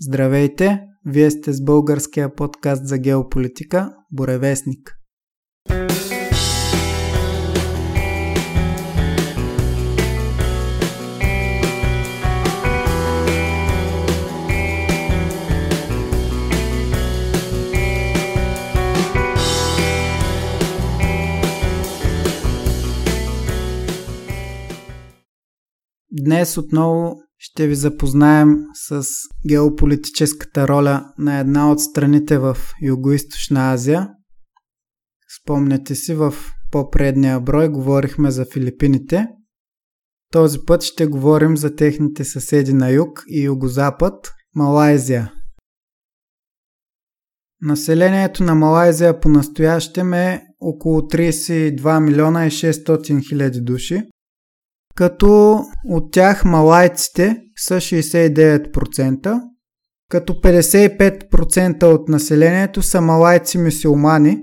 Здравейте! Вие сте с българския подкаст за геополитика Боревестник. Днес отново ще ви запознаем с геополитическата роля на една от страните в Юго-Источна Азия. Спомняте си, в по-предния брой говорихме за Филипините. Този път ще говорим за техните съседи на юг и югозапад – Малайзия. Населението на Малайзия по настоящем е около 32 милиона и 600 хиляди души като от тях малайците са 69%, като 55% от населението са малайци мусулмани,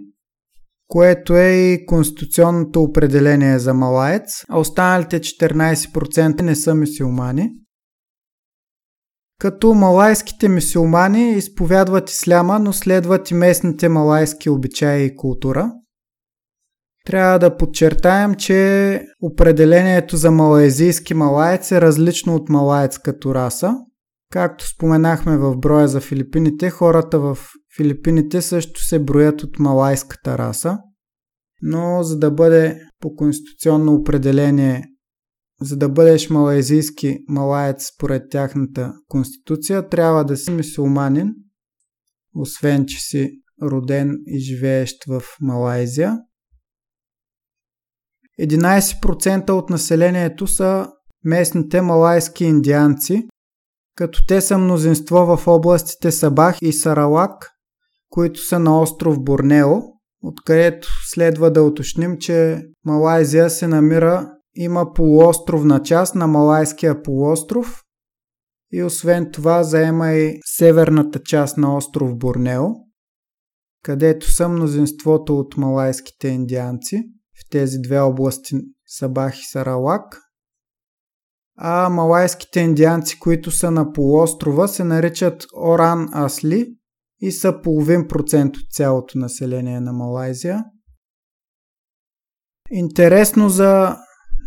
което е и конституционното определение за малаец, а останалите 14% не са мусулмани. Като малайските мусулмани изповядват исляма, но следват и местните малайски обичаи и култура – трябва да подчертаем, че определението за малайзийски малаец е различно от малаец като раса. Както споменахме в броя за Филипините, хората в Филипините също се броят от малайската раса, но за да бъде по конституционно определение, за да бъдеш малайзийски малаец според тяхната конституция, трябва да си мусулманин, освен че си роден и живеещ в Малайзия. 11% от населението са местните малайски индианци, като те са мнозинство в областите Сабах и Саралак, които са на остров Борнео, откъдето следва да уточним, че Малайзия се намира, има полуостровна част на Малайския полуостров и освен това заема и северната част на остров Борнео, където са мнозинството от малайските индианци тези две области Сабах и Саралак. А малайските индианци, които са на полуострова, се наричат Оран Асли и са половин процент от цялото население на Малайзия. Интересно за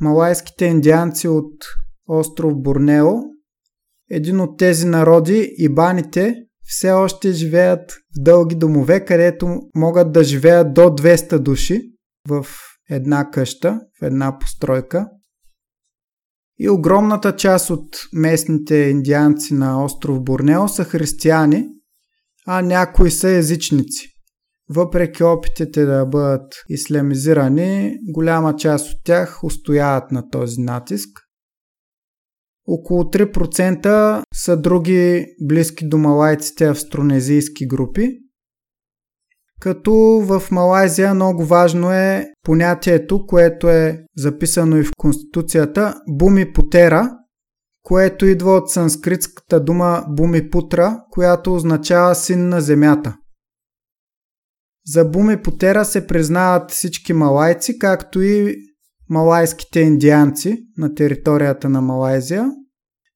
малайските индианци от остров Борнео, един от тези народи, ибаните, все още живеят в дълги домове, където могат да живеят до 200 души в една къща, в една постройка. И огромната част от местните индианци на остров Борнео са християни, а някои са езичници. Въпреки опитите да бъдат ислямизирани, голяма част от тях устояват на този натиск. Около 3% са други близки до малайците австронезийски групи, като в Малайзия много важно е понятието, което е записано и в Конституцията, буми потера, което идва от санскритската дума буми путра, която означава син на земята. За буми потера се признават всички малайци, както и малайските индианци на територията на Малайзия,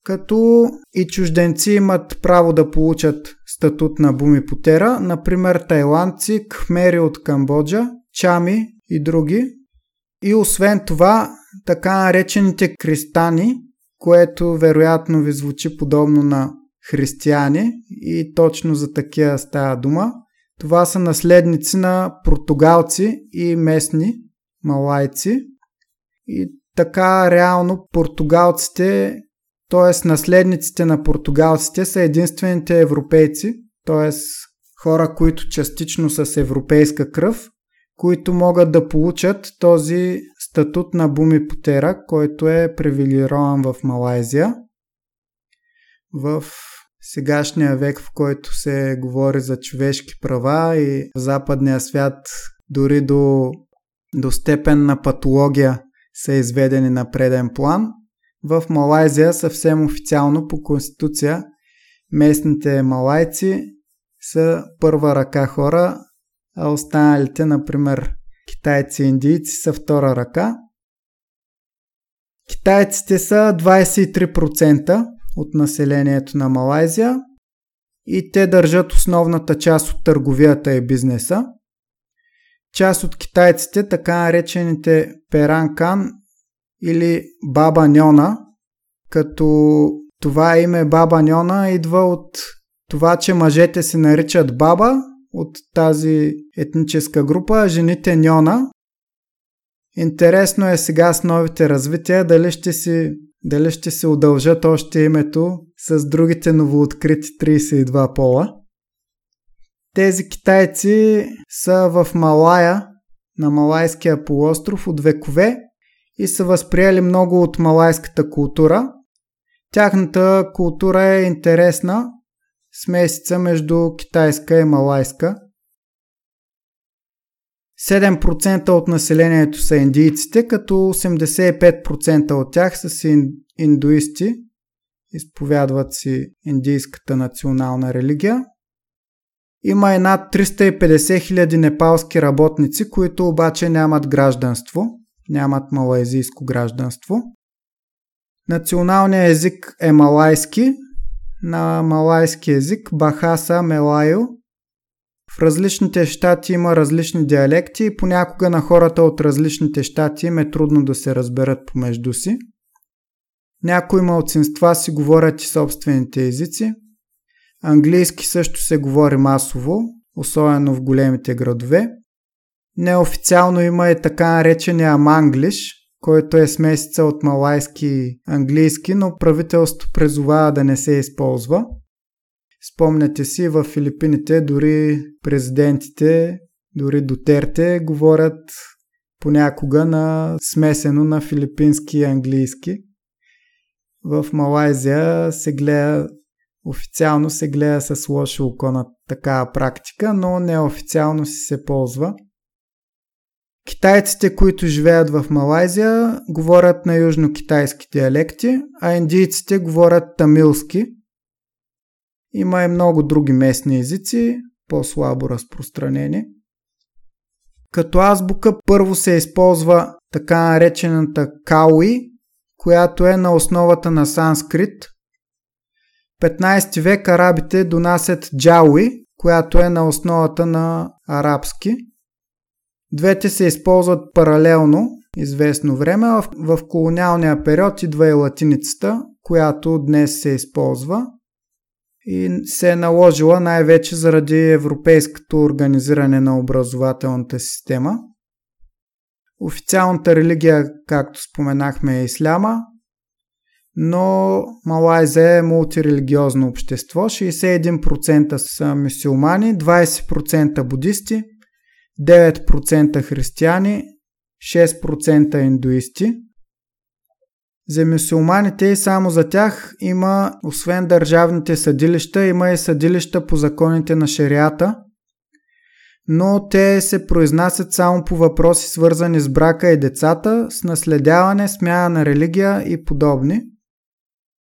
като и чужденци имат право да получат статут на бумипотера, например тайландци, кхмери от Камбоджа, чами и други. И освен това, така наречените кристани, което вероятно ви звучи подобно на християни и точно за такива става дума. Това са наследници на португалци и местни малайци. И така реално португалците т.е. наследниците на португалците са единствените европейци, т.е. хора, които частично са с европейска кръв, които могат да получат този статут на Буми Потера, който е привилегирован в Малайзия. В сегашния век, в който се говори за човешки права и в западния свят дори до, до степен на патология са изведени на преден план – в Малайзия съвсем официално по конституция местните малайци са първа ръка хора, а останалите, например китайци и индийци, са втора ръка. Китайците са 23% от населението на Малайзия, и те държат основната част от търговията и бизнеса. Част от китайците, така наречените Перанкан или Баба Ньона, като това име Баба Ньона идва от това, че мъжете се наричат Баба от тази етническа група, жените Ньона. Интересно е сега с новите развития дали ще си дали ще се удължат още името с другите новооткрити 32 пола. Тези китайци са в Малая, на Малайския полуостров от векове и са възприели много от малайската култура. Тяхната култура е интересна, смесица между китайска и малайска. 7% от населението са индийците, като 85% от тях са си индуисти, изповядват си индийската национална религия. Има и над 350 000 непалски работници, които обаче нямат гражданство, нямат малайзийско гражданство. Националният език е малайски, на малайски език Бахаса Мелайо в различните щати има различни диалекти и понякога на хората от различните щати им е трудно да се разберат помежду си. Някои малцинства си говорят и собствените езици. Английски също се говори масово, особено в големите градове. Неофициално има и така наречения манглиш, който е смесица от малайски и английски, но правителството презовава да не се използва – Спомняте си, в Филипините дори президентите, дори Дотерте говорят понякога на смесено на филипински и английски. В Малайзия се гледа, официално се гледа с лошо око на такава практика, но неофициално си се ползва. Китайците, които живеят в Малайзия, говорят на южно-китайски диалекти, а индийците говорят тамилски – има и много други местни езици, по-слабо разпространени. Като азбука първо се използва така наречената кауи, която е на основата на санскрит. 15 век арабите донасят джауи, която е на основата на арабски. Двете се използват паралелно известно време. В, в колониалния период идва и латиницата, която днес се използва и се е наложила най-вече заради европейското организиране на образователната система. Официалната религия, както споменахме, е исляма, но Малайзия е мултирелигиозно общество. 61% са мусулмани, 20% будисти, 9% християни, 6% индуисти – за мюсюлманите и само за тях има, освен държавните съдилища, има и съдилища по законите на шарията, но те се произнасят само по въпроси свързани с брака и децата, с наследяване, смяна на религия и подобни.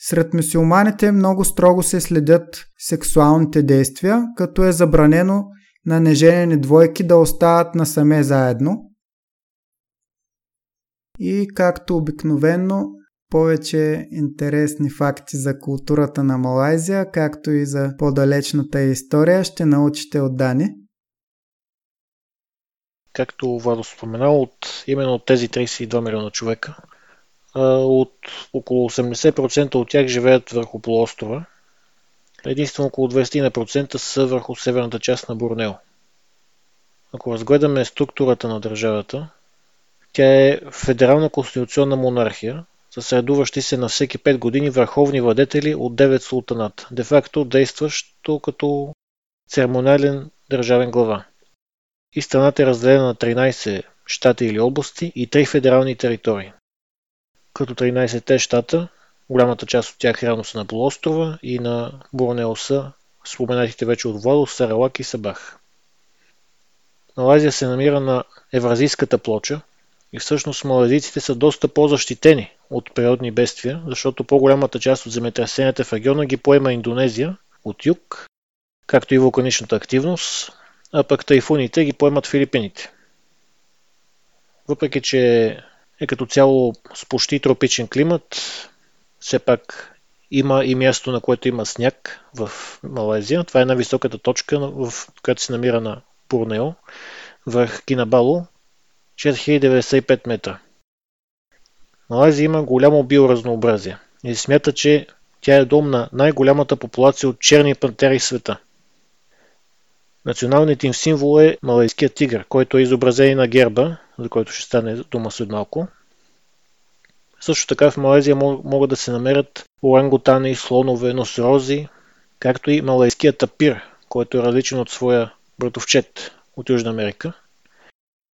Сред мюсюлманите много строго се следят сексуалните действия, като е забранено на неженени двойки да остават насаме заедно. И както обикновено, повече интересни факти за културата на Малайзия, както и за по-далечната история, ще научите от Дани. Както Владо спомена, от именно от тези 32 милиона човека, от около 80% от тях живеят върху полуострова. Единствено около 20% са върху северната част на Борнео. Ако разгледаме структурата на държавата, тя е федерална конституционна монархия, съсредуващи се на всеки 5 години върховни владетели от 9 султанат, де-факто действащо като церемониален държавен глава. И страната е разделена на 13 щата или области и 3 федерални територии. Като 13-те щата, голямата част от тях реално са на полуострова и на Борнео са споменатите вече от Владо, Саралак и Сабах. Малайзия се намира на Евразийската плоча, и всъщност малазийците са доста по-защитени от природни бедствия, защото по-голямата част от земетресенията в региона ги поема Индонезия от юг, както и вулканичната активност, а пък тайфуните ги поемат Филипините. Въпреки, че е като цяло с почти тропичен климат, все пак има и място, на което има сняг в Малайзия. Това е най-високата точка, в която се намира на Бурнео, върх Кинабало, 4095 метра. Малайзия има голямо биоразнообразие и се смята, че тя е дом на най-голямата популация от черни пантери в света. Националният им символ е малайският тигър, който е изобразен на герба, за който ще стане дума след малко. Също така в Малайзия могат да се намерят орангутани, слонове, носорози, както и малайският тапир, който е различен от своя братовчет от Южна Америка,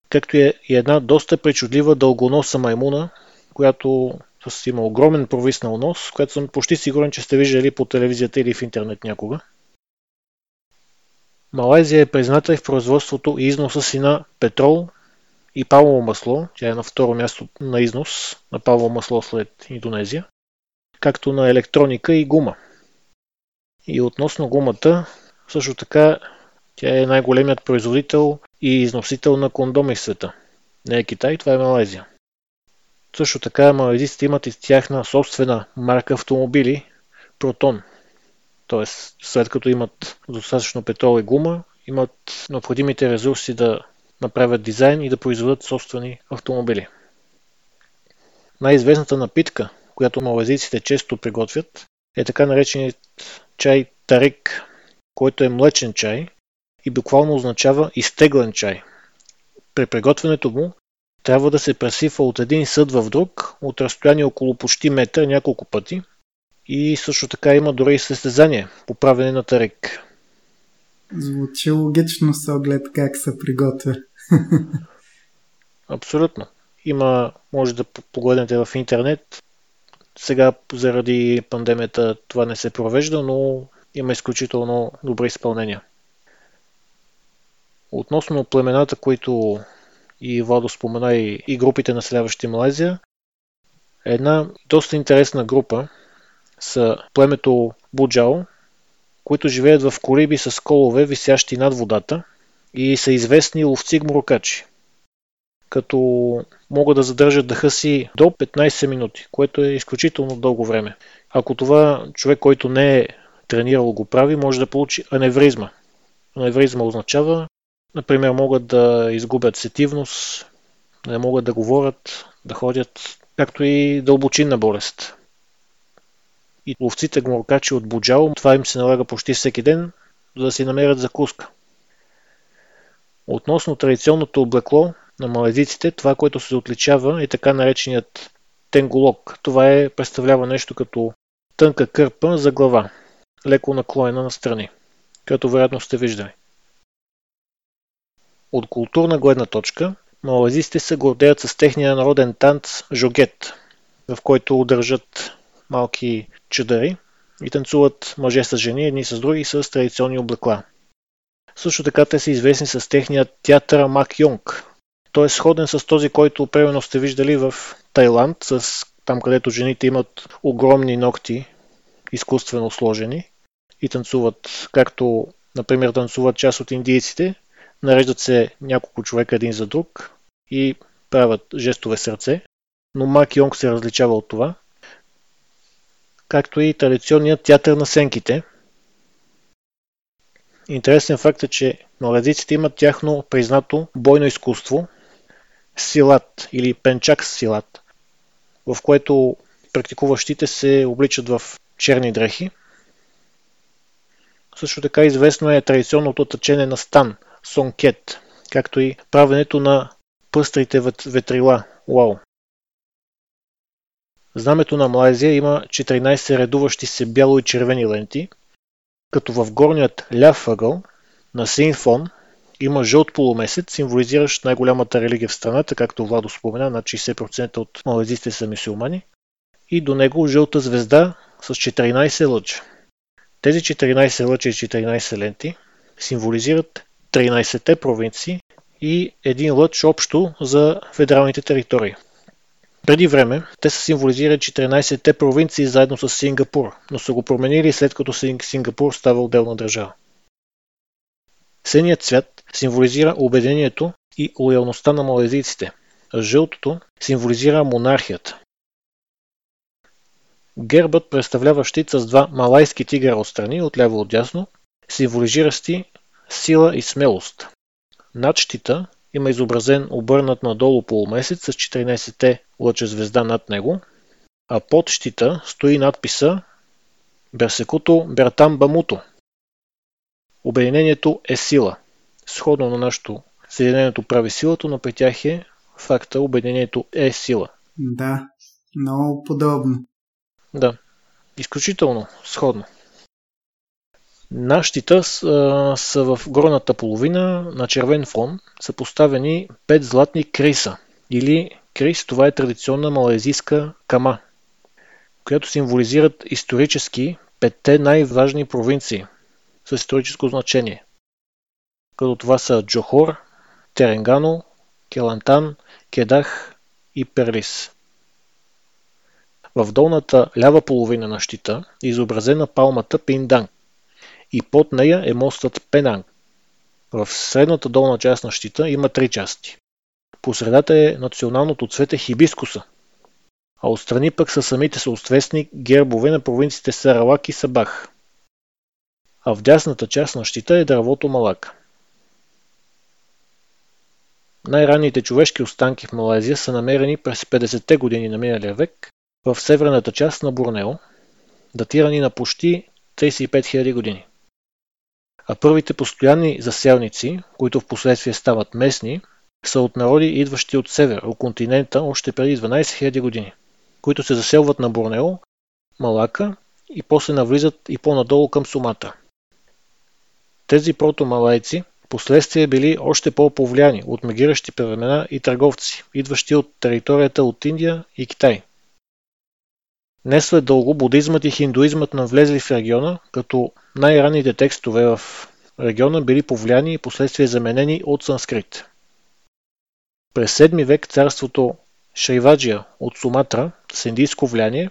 както е и една доста причудлива дългоноса маймуна, която с има огромен провиснал нос, която съм почти сигурен, че сте виждали по телевизията или в интернет някога. Малайзия е призната и в производството и износа си на петрол и палово масло. Тя е на второ място на износ на палово масло след Индонезия, както на електроника и гума. И относно гумата, също така тя е най-големият производител и износител на кондоми в света. Не е Китай, това е Малайзия. Също така малайзийците имат и тяхна собствена марка автомобили Протон. Тоест, след като имат достатъчно петрол и гума, имат необходимите ресурси да направят дизайн и да произведат собствени автомобили. Най-известната напитка, която малазийците често приготвят, е така нареченият чай тарик, който е млечен чай и буквално означава изтеглен чай. При приготвянето му трябва да се пресифа от един съд в друг, от разстояние около почти метър няколко пъти и също така има дори и състезание по правене на тарик. Звучи логично с оглед как се приготвя. Абсолютно. Има, може да погледнете в интернет. Сега заради пандемията това не се провежда, но има изключително добри изпълнения. Относно племената, които и Владо спомена и, и групите населяващи Малайзия, една доста интересна група са племето Буджао, които живеят в колиби с колове, висящи над водата и са известни ловци-гмуркачи, като могат да задържат дъха си до 15 минути, което е изключително дълго време. Ако това човек, който не е тренирал го прави, може да получи аневризма. Аневризма означава, например, могат да изгубят сетивност, не могат да говорят, да ходят, както и дълбочинна болест. И ловците гмуркачи от Буджао, това им се налага почти всеки ден, за да си намерят закуска. Относно традиционното облекло на малезиците, това, което се отличава е така нареченият тенголок. Това е представлява нещо като тънка кърпа за глава, леко наклонена на страни, като вероятно сте виждали. От културна гледна точка, малазистите се гордеят с техния народен танц жогет, в който удържат малки чадъри и танцуват мъже с жени, едни с други, с традиционни облекла. Също така те са известни с техния театър Мак Йонг. Той е сходен с този, който примерно сте виждали в Тайланд, с там където жените имат огромни ногти, изкуствено сложени и танцуват, както например танцуват част от индийците, нареждат се няколко човека един за друг и правят жестове сърце, но Мак Йонг се различава от това, както и традиционният театър на сенките. Интересен факт е, че малазиците имат тяхно признато бойно изкуство силат или пенчак силат, в което практикуващите се обличат в черни дрехи. Също така известно е традиционното тъчене на стан, сонкет, както и правенето на пъстрите ветрила, уау. Знамето на Малайзия има 14 редуващи се бяло и червени ленти, като в горният ляв ъгъл на син фон има жълт полумесец, символизиращ най-голямата религия в страната, както Владо спомена, над 60% от малазистите са мисиомани, и до него жълта звезда с 14 лъча. Тези 14 лъча и 14 ленти символизират 13-те провинции и един лъч общо за федералните територии. Преди време те са символизирали 14-те провинции заедно с Сингапур, но са го променили след като Сингапур става отделна държава. Синият цвят символизира обедението и лоялността на малезийците, а жълтото символизира монархията. Гербът представлява щит с два малайски тигъра отстрани, отляво от дясно, символизиращи сила и смелост. Над щита има изобразен обърнат надолу полумесец с 14-те лъча звезда над него, а под щита стои надписа Берсекуто Бертам Бамуто. Обединението е сила. Сходно на нашото Съединението прави силата, но при тях е факта обединението е сила. Да, много подобно. Да, изключително сходно. На щита са в горната половина на червен фон са поставени 5 златни криса. Или крис, това е традиционна малайзийска кама, която символизират исторически петте най-важни провинции с историческо значение. Като това са Джохор, Теренгано, Келантан, Кедах и Перлис. В долната лява половина на щита е изобразена палмата Пинданг и под нея е мостът Пенанг. В средната долна част на щита има три части. По средата е националното цвете хибискуса, а отстрани пък са самите съответни гербове на провинциите Саралак и Сабах. А в дясната част на щита е дървото Малака. Най-ранните човешки останки в Малайзия са намерени през 50-те години на миналия век в северната част на Борнео, датирани на почти 35 000 години. А първите постоянни заселници, които в последствие стават местни, са от народи, идващи от север, от континента, още преди 12 000 години, които се заселват на Борнео, Малака и после навлизат и по-надолу към Сумата. Тези протомалайци последствие били още по-повлияни от мигриращи племена и търговци, идващи от територията от Индия и Китай. Не след дълго будизмът и хиндуизмът навлезли в региона, като най-ранните текстове в региона били повлияни и последствие заменени от санскрит. През 7 век царството Шриваджия от Суматра с индийско влияние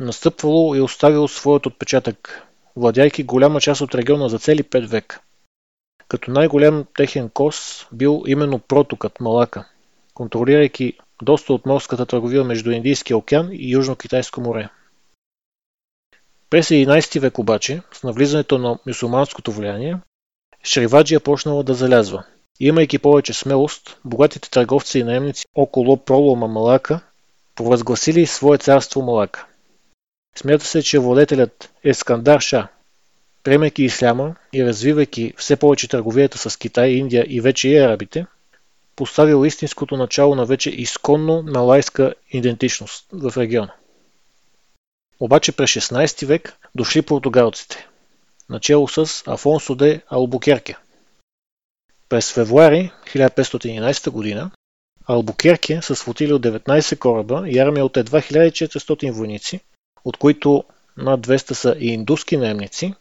настъпвало и оставило своят отпечатък, владяйки голяма част от региона за цели 5 века. Като най-голям техен кос бил именно протокът Малака, контролирайки доста от морската търговия между Индийския океан и Южно-Китайско море. През 11 век обаче, с навлизането на мюсулманското влияние, Шриваджия почнала да залязва. Имайки повече смелост, богатите търговци и наемници около пролома Малака провъзгласили свое царство Малака. Смята се, че владетелят Ескандар Ша Приемайки исляма и развивайки все повече търговията с Китай, Индия и вече и арабите, поставил истинското начало на вече изконно малайска идентичност в региона. Обаче през 16 век дошли португалците, начало с Афонсо де Албукерке. През февруари 1511 година Албукерке с флотили от 19 кораба и армия от едва 1400 войници, от които над 200 са и индуски наемници,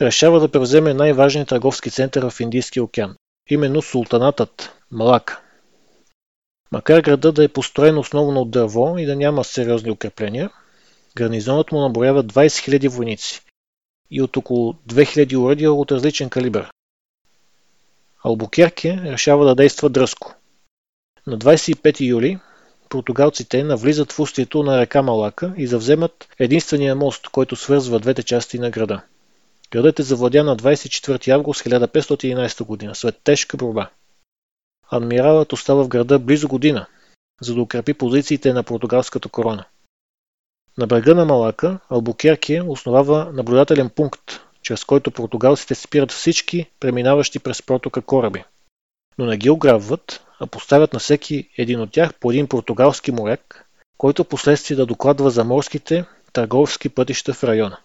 решава да превземе най-важния търговски център в Индийския океан, именно султанатът Малака. Макар града да е построен основно от дърво и да няма сериозни укрепления, гарнизонът му наброява 20 000 войници и от около 2000 уръдия от различен калибър. Албукерке решава да действа дръско. На 25 юли португалците навлизат в устието на река Малака и завземат единствения мост, който свързва двете части на града. Градът е завладян на 24 август 1511 г. след тежка борба. Адмиралът остава в града близо година, за да укрепи позициите на португалската корона. На брега на Малака Албукерке основава наблюдателен пункт, чрез който португалците спират всички преминаващи през протока кораби. Но не ги ограбват, а поставят на всеки един от тях по един португалски моряк, който последствие да докладва за морските търговски пътища в района.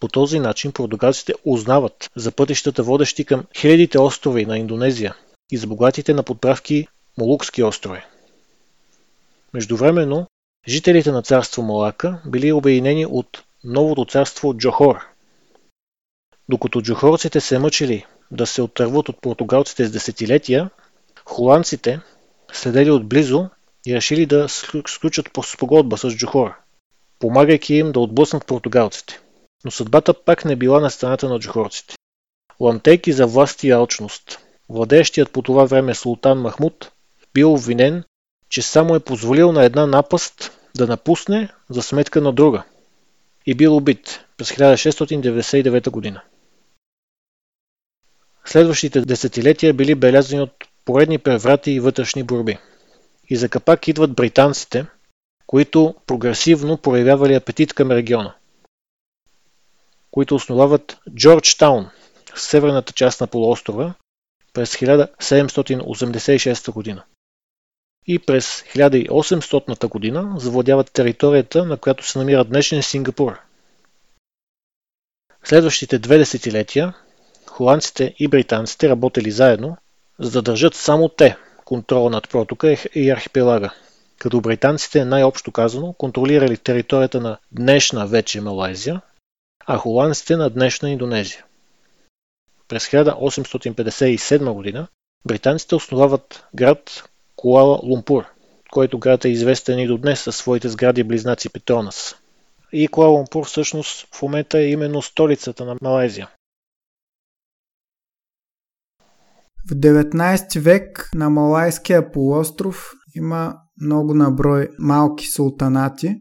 По този начин португалците узнават за пътищата водещи към хилядите острови на Индонезия и за богатите на подправки Молукски острови. Междувременно, жителите на царство Малака били обединени от новото царство Джохор. Докато джохорците се мъчили да се отърват от португалците с десетилетия, холандците следели отблизо и решили да сключат спогодба с Джохор, помагайки им да отблъснат португалците. Но съдбата пак не била на страната на джохорците. Ламтейки за власт и алчност, владеещият по това време султан Махмуд бил обвинен, че само е позволил на една напаст да напусне за сметка на друга и бил убит през 1699 година. Следващите десетилетия били белязани от поредни преврати и вътрешни борби. И за капак идват британците, които прогресивно проявявали апетит към региона, които основават Джорджтаун в северната част на полуострова през 1786 година. И през 1800 година завладяват територията, на която се намира днешен Сингапур. Следващите две десетилетия холандците и британците работели заедно, за да държат само те контрола над протока и архипелага, като британците най-общо казано контролирали територията на днешна вече Малайзия, а холандците на днешна Индонезия. През 1857 година британците основават град Куала Лумпур, който град е известен и до днес със своите сгради близнаци Петронас. И Куала Лумпур всъщност в момента е именно столицата на Малайзия. В 19 век на Малайския полуостров има много наброй малки султанати,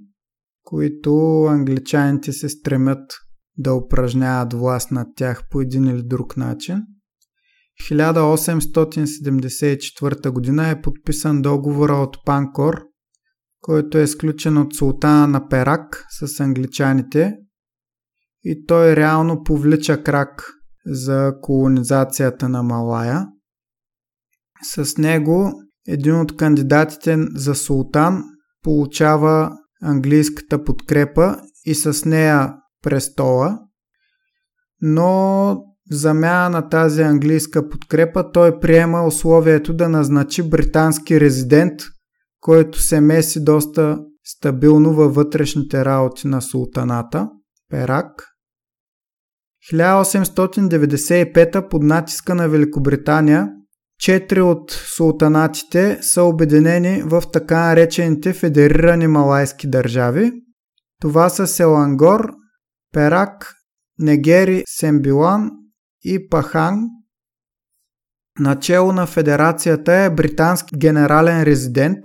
които англичаните се стремят да упражняват власт над тях по един или друг начин. 1874 година е подписан договора от Панкор, който е сключен от султана на Перак с англичаните и той реално повлича крак за колонизацията на Малая. С него един от кандидатите за султан получава английската подкрепа и с нея престола, но в замяна на тази английска подкрепа той приема условието да назначи британски резидент, който се меси доста стабилно във вътрешните работи на султаната, Перак. 1895 под натиска на Великобритания Четири от султанатите са обединени в така наречените федерирани малайски държави. Това са Селангор, Перак, Негери, Сембилан и Пахан. Начало на федерацията е британски генерален резидент,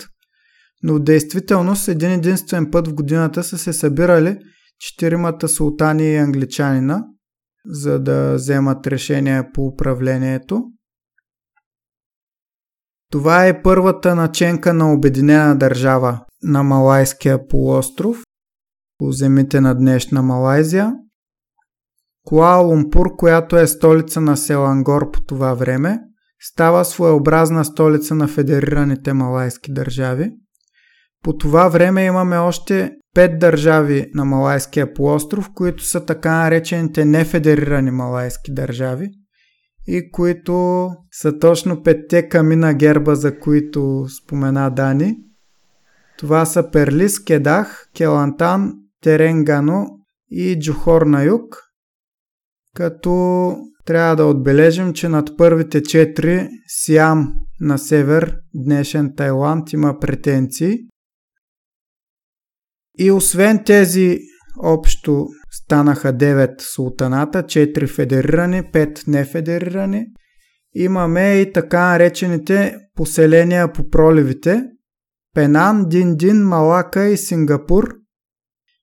но в действителност един единствен път в годината са се събирали четиримата султани и англичанина, за да вземат решение по управлението. Това е първата наченка на обединена държава на Малайския полуостров по земите на днешна Малайзия. Куала Лумпур, която е столица на Селангор по това време, става своеобразна столица на федерираните малайски държави. По това време имаме още пет държави на Малайския полуостров, които са така наречените нефедерирани малайски държави – и които са точно петте камина герба, за които спомена Дани. Това са Перлис, Кедах, Келантан, Теренгано и Джухор на юг, като трябва да отбележим, че над първите четири Сиам на север, днешен Тайланд, има претенции. И освен тези общо станаха 9 султаната, 4 федерирани, 5 нефедерирани. Имаме и така наречените поселения по проливите Пенан, Диндин, Малака и Сингапур.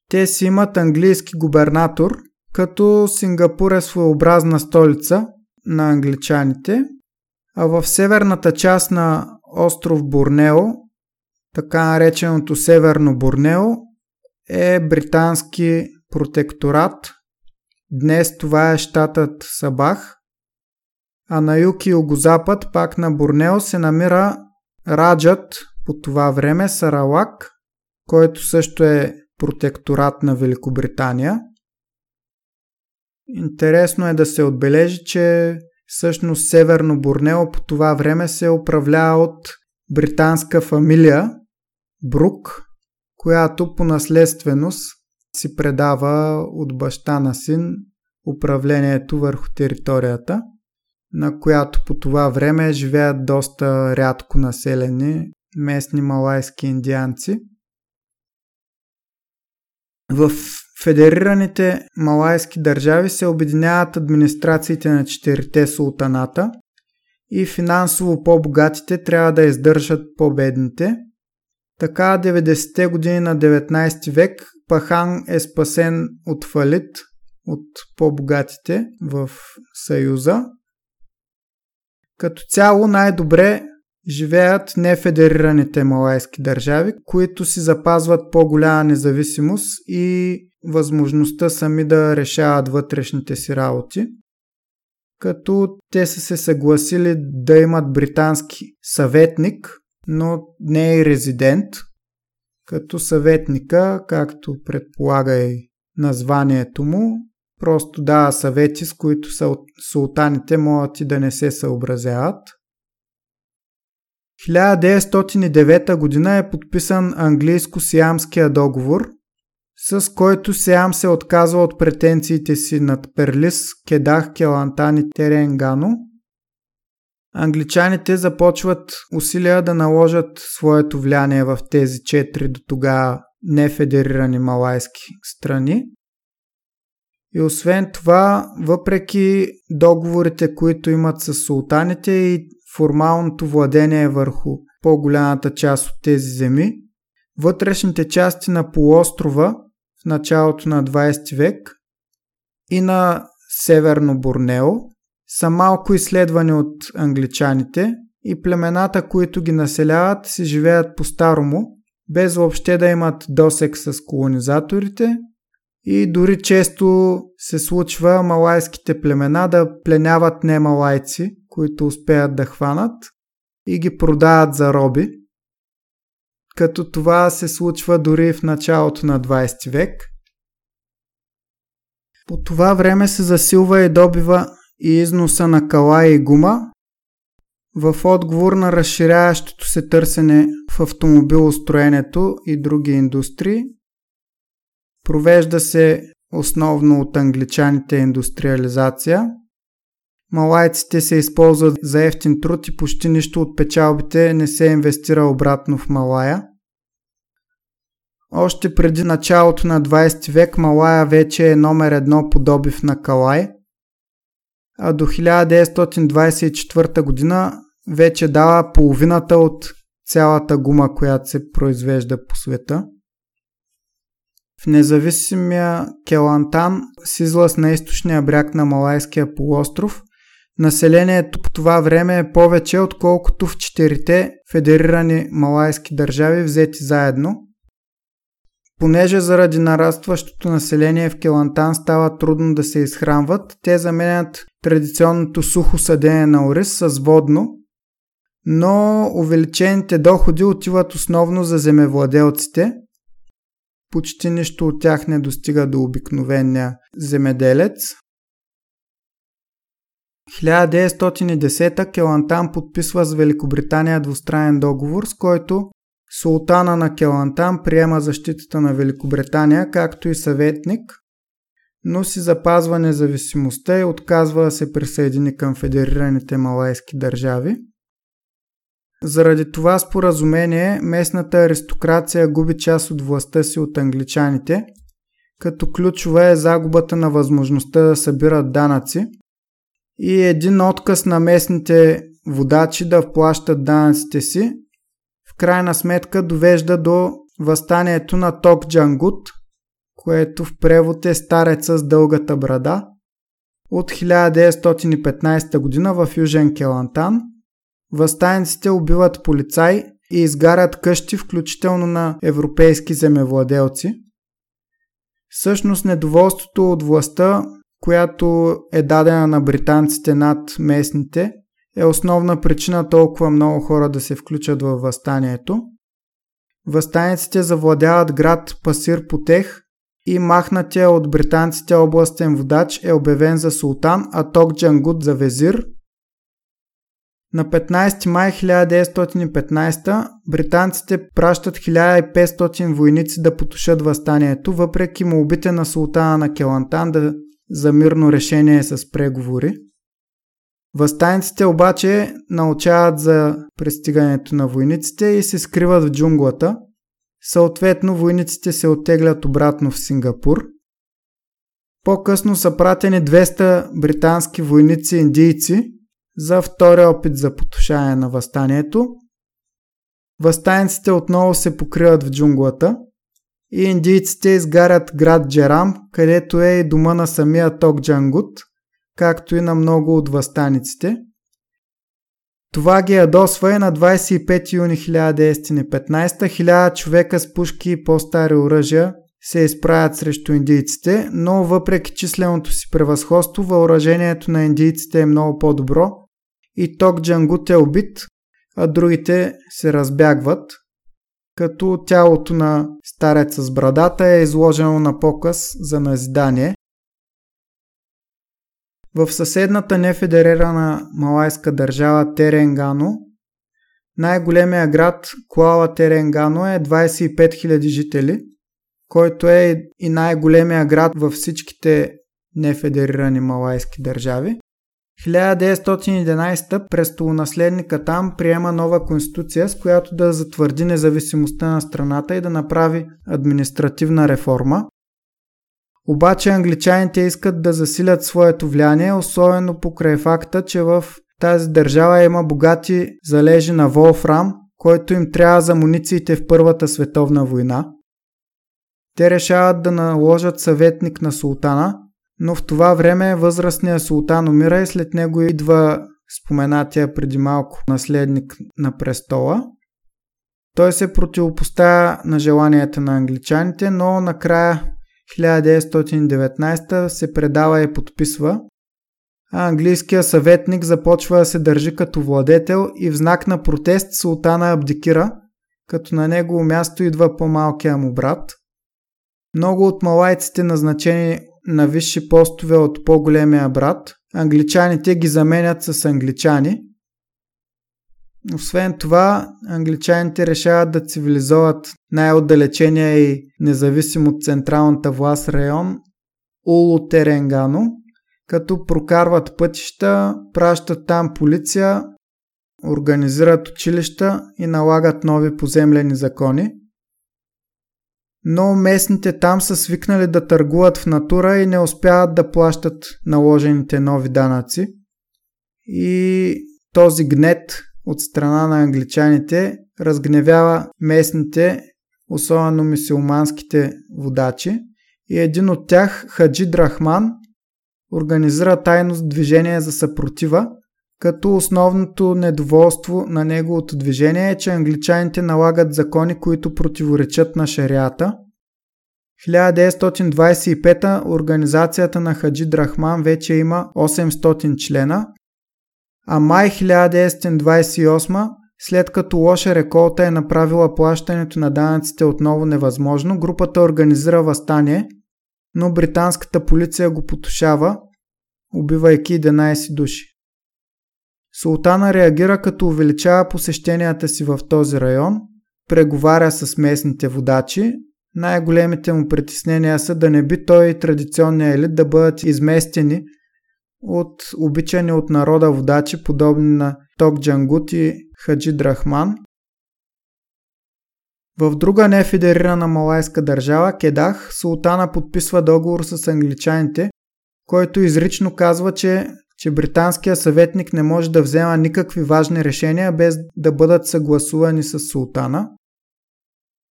Те си имат английски губернатор, като Сингапур е своеобразна столица на англичаните, а в северната част на остров Борнео, така нареченото Северно Борнео, е британски протекторат. Днес това е щатът Сабах. А на юг и югозапад, пак на Борнео, се намира Раджат по това време Саралак, който също е протекторат на Великобритания. Интересно е да се отбележи, че всъщност Северно Борнео по това време се управлява от британска фамилия Брук, която по наследственост си предава от баща на син управлението върху територията, на която по това време живеят доста рядко населени местни малайски индианци. В федерираните малайски държави се обединяват администрациите на четирите султаната и финансово по-богатите трябва да издържат по-бедните. Така 90-те години на 19 век Пахан е спасен от фалит от по-богатите в Съюза. Като цяло най-добре живеят нефедерираните малайски държави, които си запазват по-голяма независимост и възможността сами да решават вътрешните си работи. Като те са се съгласили да имат британски съветник, но не и резидент, като съветника, както предполага и названието му, просто дава съвети, с които султаните могат и да не се съобразяват. 1909 година е подписан английско-сиамския договор, с който Сиам се отказва от претенциите си над Перлис, Кедах, Келантан и Теренгано. Англичаните започват усилия да наложат своето влияние в тези четири до тогава нефедерирани малайски страни. И освен това, въпреки договорите, които имат с султаните и формалното владение върху по-голямата част от тези земи, вътрешните части на полуострова в началото на 20 век и на Северно Борнео са малко изследвани от англичаните и племената, които ги населяват, си живеят по-старому, без въобще да имат досек с колонизаторите и дори често се случва малайските племена да пленяват не малайци, които успеят да хванат и ги продават за роби. Като това се случва дори в началото на 20 век. По това време се засилва и добива и износа на кала и гума, в отговор на разширяващото се търсене в автомобилостроенето и други индустрии. Провежда се основно от англичаните индустриализация. Малайците се използват за ефтин труд и почти нищо от печалбите не се инвестира обратно в Малая. Още преди началото на 20 век Малая вече е номер едно по добив на Калай, а до 1924 година вече дава половината от цялата гума, която се произвежда по света. В независимия Келантан с излъз на източния бряг на Малайския полуостров, населението по това време е повече, отколкото в четирите федерирани малайски държави взети заедно. Понеже заради нарастващото население в Келантан става трудно да се изхранват, те заменят традиционното сухо съдение на ориз с водно, но увеличените доходи отиват основно за земевладелците. Почти нищо от тях не достига до обикновения земеделец. 1910 Келантан подписва с Великобритания двустранен договор, с който султана на Келантан приема защитата на Великобритания, както и съветник, но си запазва независимостта и отказва да се присъедини към федерираните малайски държави. Заради това споразумение местната аристокрация губи част от властта си от англичаните, като ключова е загубата на възможността да събират данъци и един отказ на местните водачи да вплащат данъците си, в крайна сметка довежда до възстанието на Ток Джангут, което в превод е стареца с дългата брада, от 1915 година в Южен Келантан – Възстаниците убиват полицай и изгарят къщи, включително на европейски земевладелци. Всъщност недоволството от властта, която е дадена на британците над местните, е основна причина толкова много хора да се включат във възстанието. Възстаниците завладяват град Пасир Потех и махнатия от британците областен водач е обявен за султан, а Ток Джангут за везир – на 15 май 1915 британците пращат 1500 войници да потушат възстанието, въпреки молбите на султана на Келантан да, за мирно решение с преговори. Възстаниците обаче научават за пристигането на войниците и се скриват в джунглата. Съответно, войниците се оттеглят обратно в Сингапур. По-късно са пратени 200 британски войници индийци, за втори опит за потушаване на възстанието. възстаниците отново се покриват в джунглата и индийците изгарят град Джерам, където е и дома на самия Ток Джангут, както и на много от възстаниците. Това ги ядосва и на 25 юни 1915 хиляда човека с пушки и по-стари оръжия се изправят срещу индийците, но въпреки численото си превъзходство, въоръжението на индийците е много по-добро и Ток Джангут е убит, а другите се разбягват, като тялото на стареца с брадата е изложено на показ за назидание. В съседната нефедерирана малайска държава Теренгано, най-големия град Куала Теренгано е 25 000 жители, който е и най-големия град във всичките нефедерирани малайски държави. 1911 престолонаследника там приема нова конституция, с която да затвърди независимостта на страната и да направи административна реформа. Обаче англичаните искат да засилят своето влияние, особено покрай факта, че в тази държава има богати залежи на Волфрам, който им трябва за мунициите в Първата световна война. Те решават да наложат съветник на султана, но в това време възрастният султан умира и след него идва споменатия преди малко наследник на престола. Той се противопоставя на желанията на англичаните, но накрая 1919 се предава и подписва, а английският съветник започва да се държи като владетел и в знак на протест султана абдикира, като на негово място идва по-малкия му брат. Много от малайците назначени на висши постове от по-големия брат, англичаните ги заменят с англичани. Освен това, англичаните решават да цивилизоват най-отдалечения и независим от централната власт район Улу Теренгано, като прокарват пътища, пращат там полиция, организират училища и налагат нови поземлени закони но местните там са свикнали да търгуват в натура и не успяват да плащат наложените нови данъци. И този гнет от страна на англичаните разгневява местните, особено мисиоманските водачи. И един от тях, Хаджи Драхман, организира тайно движение за съпротива, като основното недоволство на неговото движение е, че англичаните налагат закони, които противоречат на шарията. 1925 организацията на Хаджи Драхман вече има 800 члена, а май 1928 след като лоша реколта е направила плащането на данъците отново невъзможно, групата организира възстание, но британската полиция го потушава, убивайки 11 души. Султана реагира като увеличава посещенията си в този район, преговаря с местните водачи. Най-големите му притеснения са да не би той и традиционния елит да бъдат изместени от обичани от народа водачи, подобни на Ток Джангут и Хаджи Драхман. В друга нефедерирана малайска държава, Кедах, султана подписва договор с англичаните, който изрично казва, че че британския съветник не може да взема никакви важни решения без да бъдат съгласувани с султана.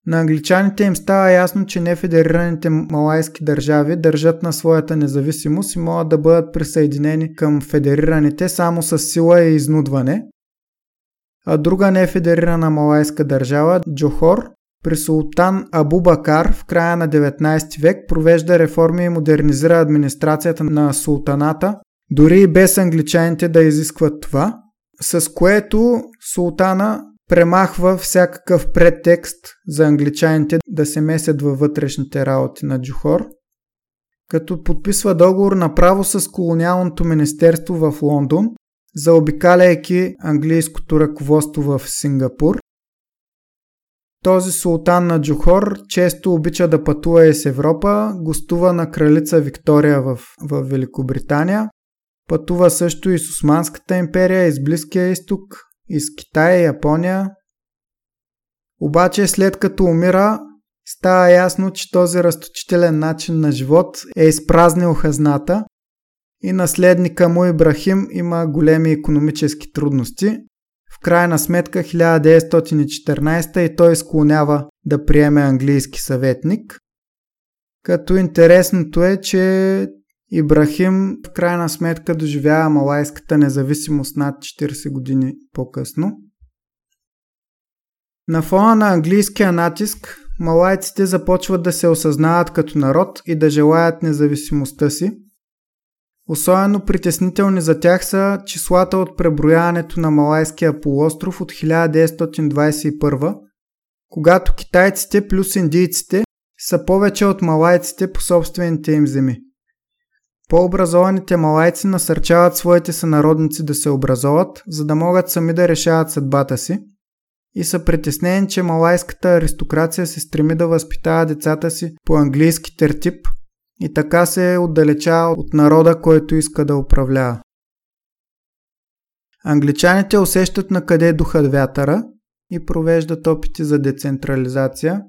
На англичаните им става ясно, че нефедерираните малайски държави държат на своята независимост и могат да бъдат присъединени към федерираните само с сила и изнудване. А друга нефедерирана малайска държава, Джохор, при султан Абу Бакар в края на 19 век провежда реформи и модернизира администрацията на султаната, дори и без англичаните да изискват това, с което султана премахва всякакъв претекст за англичаните да се месят във вътрешните работи на Джухор, като подписва договор направо с колониалното министерство в Лондон, заобикаляйки английското ръководство в Сингапур. Този султан на Джухор често обича да пътува и с Европа, гостува на кралица Виктория в, в Великобритания, Пътува също и с Османската империя, и с Близкия изток, и с Китай, и Япония. Обаче след като умира, става ясно, че този разточителен начин на живот е изпразнил хазната и наследника му Ибрахим има големи економически трудности, В крайна сметка 1914 и той склонява да приеме английски съветник. Като интересното е, че Ибрахим в крайна сметка доживява малайската независимост над 40 години по-късно. На фона на английския натиск, малайците започват да се осъзнават като народ и да желаят независимостта си. Особено притеснителни за тях са числата от преброяването на Малайския полуостров от 1921, когато китайците плюс индийците са повече от малайците по собствените им земи. По-образованите малайци насърчават своите сънародници да се образоват, за да могат сами да решават съдбата си и са притеснени, че малайската аристокрация се стреми да възпитава децата си по английски тертип и така се отдалечава от народа, който иска да управлява. Англичаните усещат на къде духат вятъра и провеждат опити за децентрализация,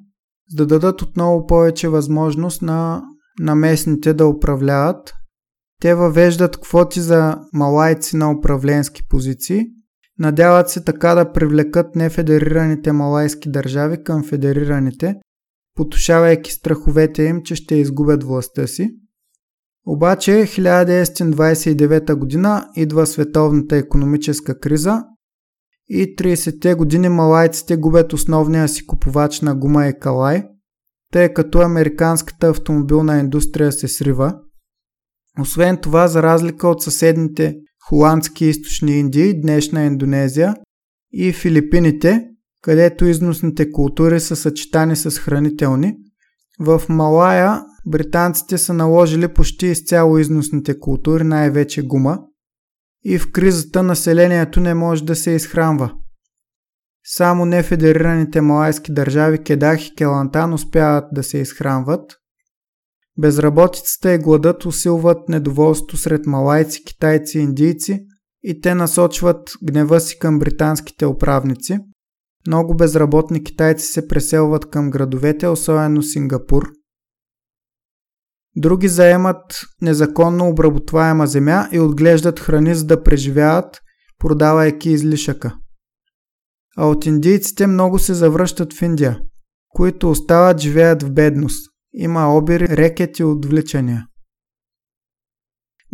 за да дадат отново повече възможност на, на местните да управляват. Те въвеждат квоти за малайци на управленски позиции, надяват се така да привлекат нефедерираните малайски държави към федерираните, потушавайки страховете им, че ще изгубят властта си. Обаче 1929 година идва световната економическа криза и 30-те години малайците губят основния си купувач на гума и калай, тъй като американската автомобилна индустрия се срива. Освен това, за разлика от съседните холандски източни Индии, днешна Индонезия и Филипините, където износните култури са съчетани с хранителни, в Малая британците са наложили почти изцяло износните култури, най-вече гума, и в кризата населението не може да се изхранва. Само нефедерираните малайски държави Кедах и Келантан успяват да се изхранват. Безработицата и гладът усилват недоволство сред малайци, китайци и индийци и те насочват гнева си към британските управници. Много безработни китайци се преселват към градовете, особено Сингапур – Други заемат незаконно обработваема земя и отглеждат храни за да преживяват, продавайки излишъка. А от индийците много се завръщат в Индия, които остават живеят в бедност. Има обири, рекети отвличания.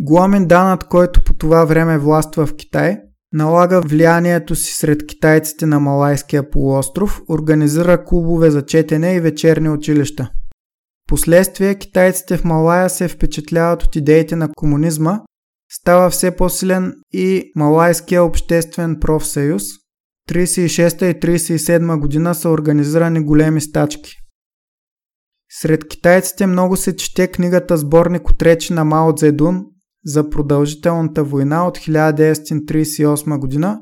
Гломен данът, който по това време властва в Китай, налага влиянието си сред китайците на Малайския полуостров, организира клубове за четене и вечерни училища. Последствие китайците в Малая се впечатляват от идеите на комунизма, става все по-силен и Малайския обществен профсъюз. 36 и 37 година са организирани големи стачки. Сред китайците много се чете книгата сборник от речи на Мао Цзедун за продължителната война от 1938 година,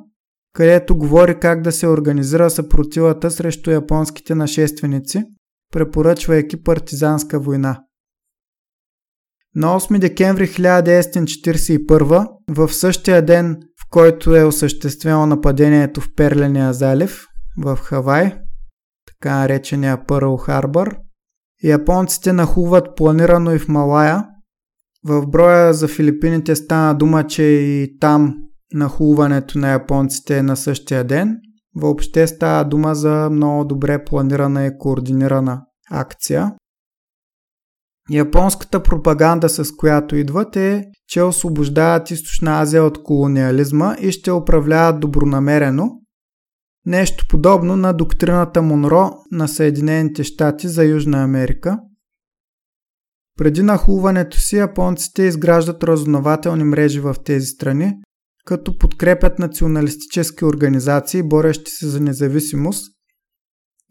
където говори как да се организира съпротивата срещу японските нашественици – препоръчвайки партизанска война. На 8 декември 1941, в същия ден, в който е осъществено нападението в Перления залив, в Хавай, така наречения Пърл Харбър, японците нахуват планирано и в Малая. В броя за Филипините стана дума, че и там нахуването на японците е на същия ден – Въобще става дума за много добре планирана и координирана акция. Японската пропаганда, с която идват е, че освобождават Източна Азия от колониализма и ще управляват добронамерено. Нещо подобно на доктрината Монро на Съединените щати за Южна Америка. Преди нахлуването си японците изграждат разузнавателни мрежи в тези страни, като подкрепят националистически организации, борещи се за независимост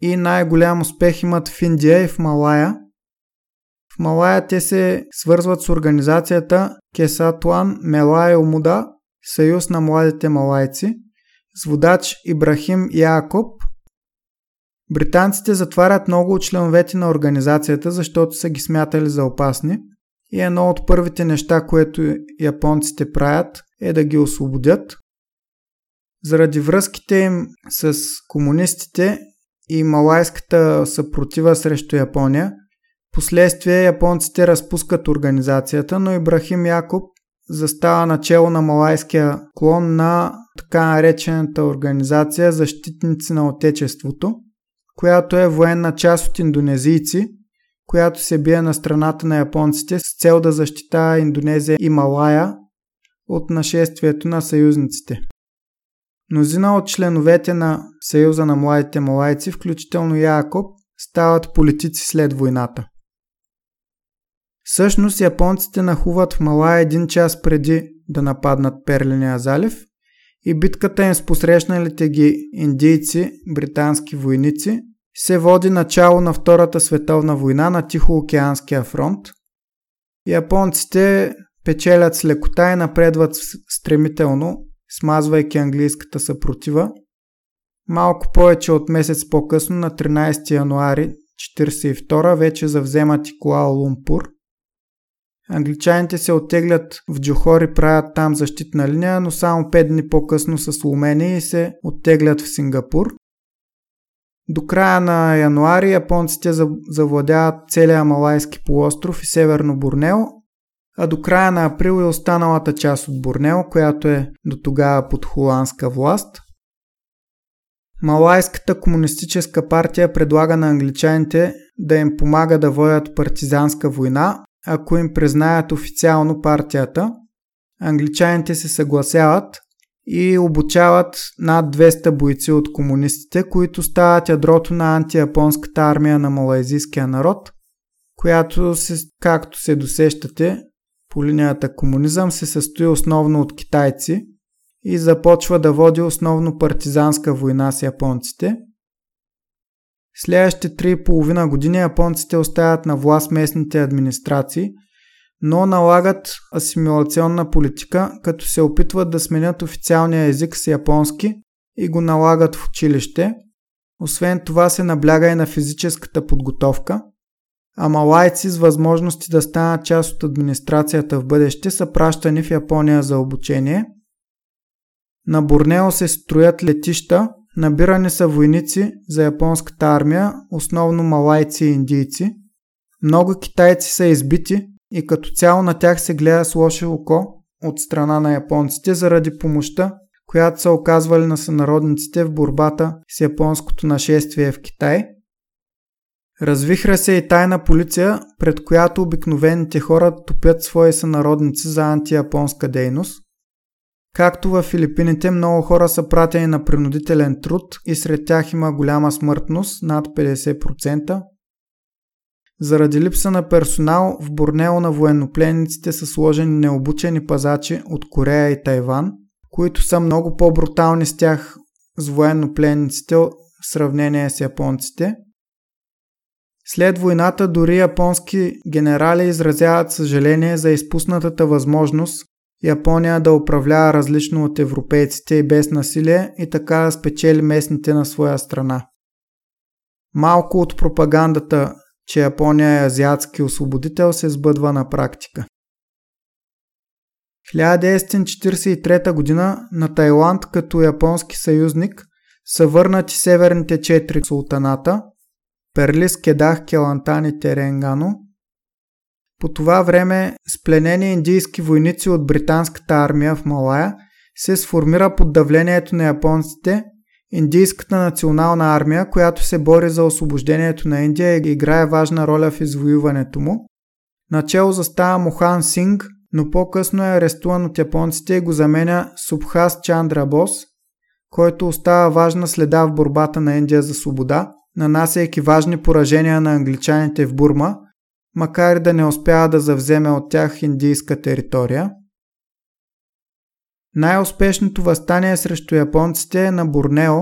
и най-голям успех имат в Индия и в Малая. В Малая те се свързват с организацията Кесатуан Мелай Омуда, Съюз на младите малайци, с водач Ибрахим Якоб. Британците затварят много от членовете на организацията, защото са ги смятали за опасни – и едно от първите неща, което японците правят, е да ги освободят. Заради връзките им с комунистите и малайската съпротива срещу Япония, последствие японците разпускат организацията, но Ибрахим Якоб застава начало на малайския клон на така наречената организация Защитници на Отечеството, която е военна част от индонезийци, която се бие на страната на японците с цел да защитава Индонезия и Малая от нашествието на съюзниците. Мнозина от членовете на Съюза на младите малайци, включително Якоб, стават политици след войната. Всъщност японците нахуват в Малая един час преди да нападнат Перлиния залив и битката им с посрещналите ги индийци, британски войници, се води начало на Втората световна война на Тихоокеанския фронт. Японците печелят с лекота и напредват стремително, смазвайки английската съпротива. Малко повече от месец по-късно, на 13 януари 1942, вече завземат и Куала Лумпур. Англичаните се оттеглят в Джохор и правят там защитна линия, но само 5 дни по-късно са сломени и се оттеглят в Сингапур. До края на януари японците завладяват целия Малайски полуостров и Северно Борнео, а до края на април е останалата част от Борнео, която е до тогава под холандска власт. Малайската комунистическа партия предлага на англичаните да им помага да водят партизанска война, ако им признаят официално партията. Англичаните се съгласяват и обучават над 200 бойци от комунистите, които стават ядрото на антияпонската армия на малайзийския народ, която, се, както се досещате, по линията комунизъм се състои основно от китайци и започва да води основно партизанска война с японците. Следващите 3,5 години японците оставят на власт местните администрации – но налагат асимилационна политика, като се опитват да сменят официалния език с японски и го налагат в училище. Освен това се набляга и на физическата подготовка, а малайци с възможности да станат част от администрацията в бъдеще са пращани в Япония за обучение. На Борнео се строят летища, набирани са войници за японската армия, основно малайци и индийци. Много китайци са избити, и като цяло на тях се гледа с лошо око от страна на японците заради помощта, която са оказвали на сънародниците в борбата с японското нашествие в Китай. Развихра се и тайна полиция, пред която обикновените хора топят свои сънародници за антияпонска дейност. Както в Филипините много хора са пратени на принудителен труд и сред тях има голяма смъртност, над 50%, заради липса на персонал в Борнео на военнопленниците са сложени необучени пазачи от Корея и Тайван, които са много по-брутални с тях с военнопленниците в сравнение с японците. След войната дори японски генерали изразяват съжаление за изпуснатата възможност Япония да управлява различно от европейците и без насилие и така да спечели местните на своя страна. Малко от пропагандата че Япония е азиатски освободител, се сбъдва на практика. 1943 г. на Тайланд като японски съюзник са върнати северните четири султаната Перлис, Кедах, Келантан и Теренгано. По това време спленени индийски войници от британската армия в Малая се сформира под давлението на японците Индийската национална армия, която се бори за освобождението на Индия и играе важна роля в извоюването му. Начало застава Мохан Синг, но по-късно е арестуван от японците и го заменя Субхас Чандра Бос, който остава важна следа в борбата на Индия за свобода, нанасяйки важни поражения на англичаните в Бурма, макар и да не успява да завземе от тях индийска територия. Най-успешното възстание срещу японците е на Борнео,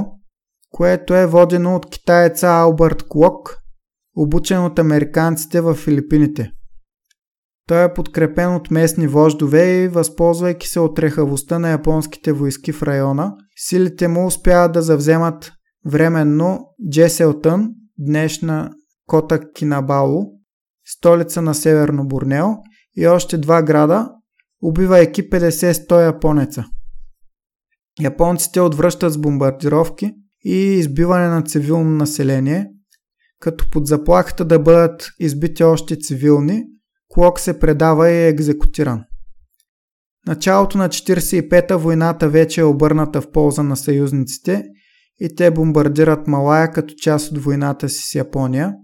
което е водено от китаеца Албърт Клок, обучен от американците в Филипините. Той е подкрепен от местни вождове и, възползвайки се от рехавостта на японските войски в района, силите му успяват да завземат временно Джеселтън, днешна Кота Кинабало, столица на Северно Борнео, и още два града, убивайки 50-100 японеца. Японците отвръщат с бомбардировки и избиване на цивилно население, като под заплахата да бъдат избити още цивилни, Клок се предава и е екзекутиран. Началото на 45-та войната вече е обърната в полза на съюзниците и те бомбардират Малая като част от войната си с Япония.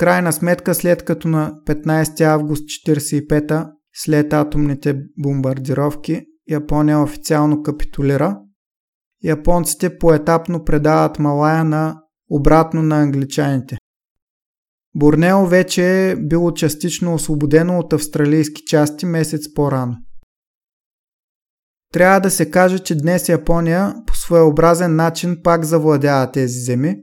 Крайна сметка, след като на 15 август 45-та, след атомните бомбардировки, Япония официално капитулира, японците поетапно предават Малая на обратно на англичаните. Борнео вече е било частично освободено от австралийски части месец по-рано. Трябва да се каже, че днес Япония по своеобразен начин пак завладява тези земи.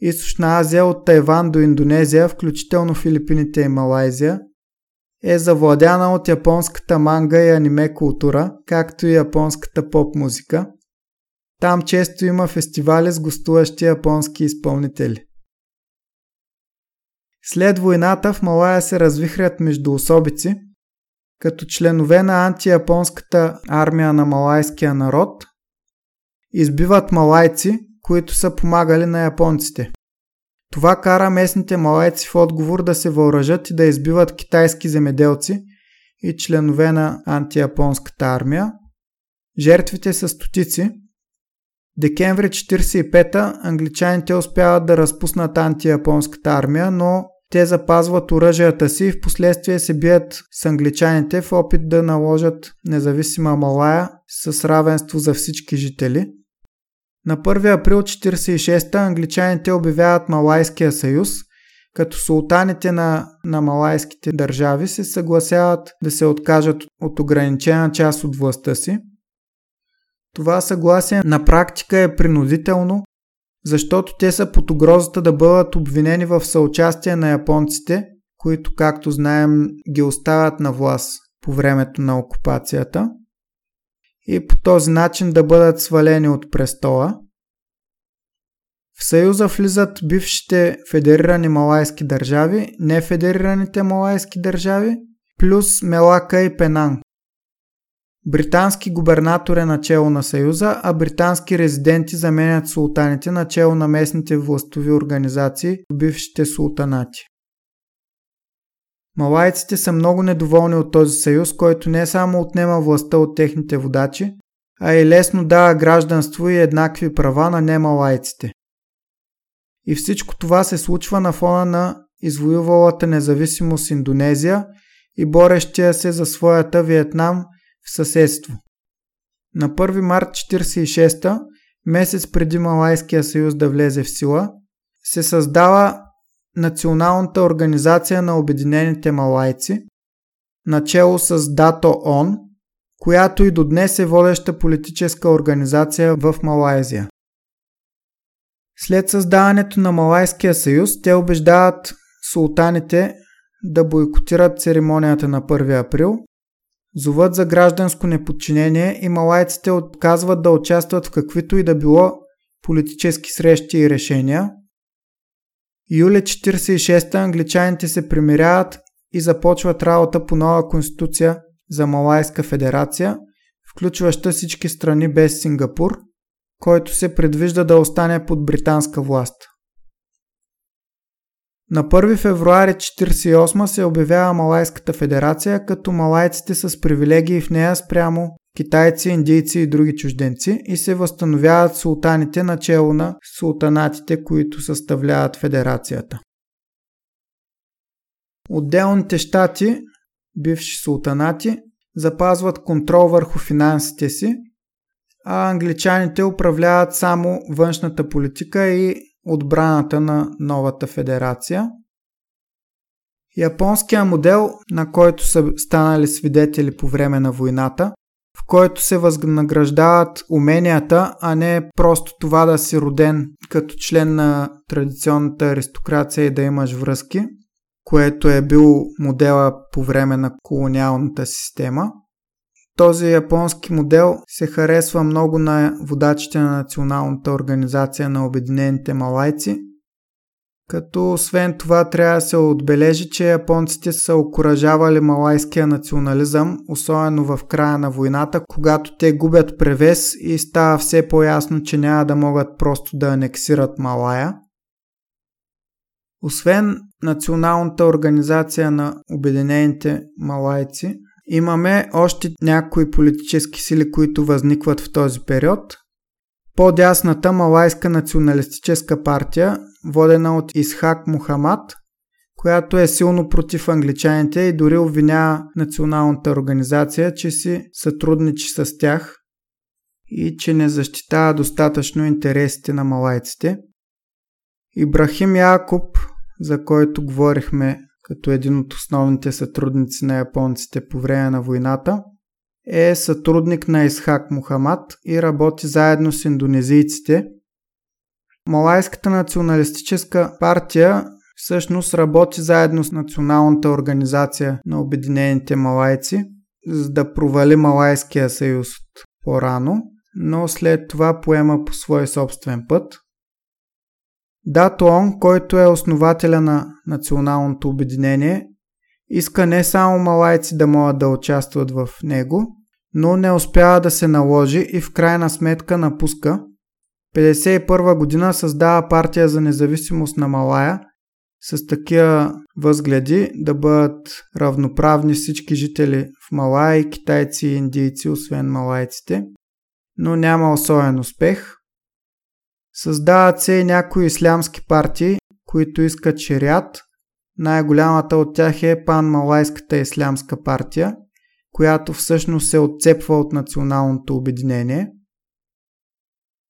Източна Азия от Тайван до Индонезия, включително Филипините и Малайзия, е завладяна от японската манга и аниме култура, както и японската поп музика. Там често има фестивали с гостуващи японски изпълнители. След войната в Малая се развихрят между особици, като членове на антияпонската армия на малайския народ избиват малайци, които са помагали на японците. Това кара местните малайци в отговор да се въоръжат и да избиват китайски земеделци и членове на антияпонската армия. Жертвите са стотици. Декември 1945 англичаните успяват да разпуснат антияпонската армия, но те запазват оръжията си и в последствие се бият с англичаните в опит да наложат независима Малая с равенство за всички жители. На 1 април 1946 англичаните обявяват Малайския съюз, като султаните на, на малайските държави се съгласяват да се откажат от ограничена част от властта си. Това съгласие на практика е принудително защото те са под угрозата да бъдат обвинени в съучастие на японците, които, както знаем, ги оставят на власт по времето на окупацията и по този начин да бъдат свалени от престола. В Съюза влизат бившите федерирани малайски държави, нефедерираните малайски държави, плюс Мелака и Пенанг. Британски губернатор е начало на Съюза, а британски резиденти заменят султаните начало на местните властови организации в бившите султанати. Малайците са много недоволни от този съюз, който не само отнема властта от техните водачи, а и лесно дава гражданство и еднакви права на немалайците. И всичко това се случва на фона на извоювалата независимост Индонезия и борещия се за своята Виетнам – в съседство. На 1 март 1946, месец преди Малайския съюз да влезе в сила, се създава Националната организация на Обединените малайци, начало с Дато ОН, която и до днес е водеща политическа организация в Малайзия. След създаването на Малайския съюз, те убеждават султаните да бойкотират церемонията на 1 април зоват за гражданско неподчинение и малайците отказват да участват в каквито и да било политически срещи и решения. Юли 46 англичаните се примиряват и започват работа по нова конституция за Малайска федерация, включваща всички страни без Сингапур, който се предвижда да остане под британска власт. На 1 февруари 1948 се обявява Малайската федерация, като малайците с привилегии в нея спрямо китайци, индийци и други чужденци и се възстановяват султаните начало на султанатите, които съставляват федерацията. Отделните щати, бивши султанати, запазват контрол върху финансите си, а англичаните управляват само външната политика и отбраната на новата федерация. Японския модел, на който са станали свидетели по време на войната, в който се възнаграждават уменията, а не просто това да си роден като член на традиционната аристокрация и да имаш връзки, което е бил модела по време на колониалната система – този японски модел се харесва много на водачите на Националната организация на Обединените малайци, като освен това трябва да се отбележи, че японците са окоръжавали малайския национализъм, особено в края на войната, когато те губят превес и става все по-ясно, че няма да могат просто да анексират Малая. Освен Националната организация на Обединените малайци, имаме още някои политически сили, които възникват в този период. По-дясната Малайска националистическа партия, водена от Исхак Мухамад, която е силно против англичаните и дори обвинява националната организация, че си сътрудничи с тях и че не защитава достатъчно интересите на малайците. Ибрахим Якуб, за който говорихме като един от основните сътрудници на японците по време на войната, е сътрудник на Исхак Мухамад и работи заедно с индонезийците. Малайската националистическа партия всъщност работи заедно с Националната организация на Обединените малайци, за да провали Малайския съюз по-рано, но след това поема по свой собствен път. Датуон, който е основателя на Националното обединение, иска не само малайци да могат да участват в него, но не успява да се наложи и в крайна сметка напуска. 1951 година създава партия за независимост на Малая с такива възгледи да бъдат равноправни всички жители в Малая, китайци и индийци, освен малайците, но няма особен успех. Създават се и някои ислямски партии, които искат шириат. Най-голямата от тях е Пан-Малайската ислямска партия, която всъщност се отцепва от националното обединение.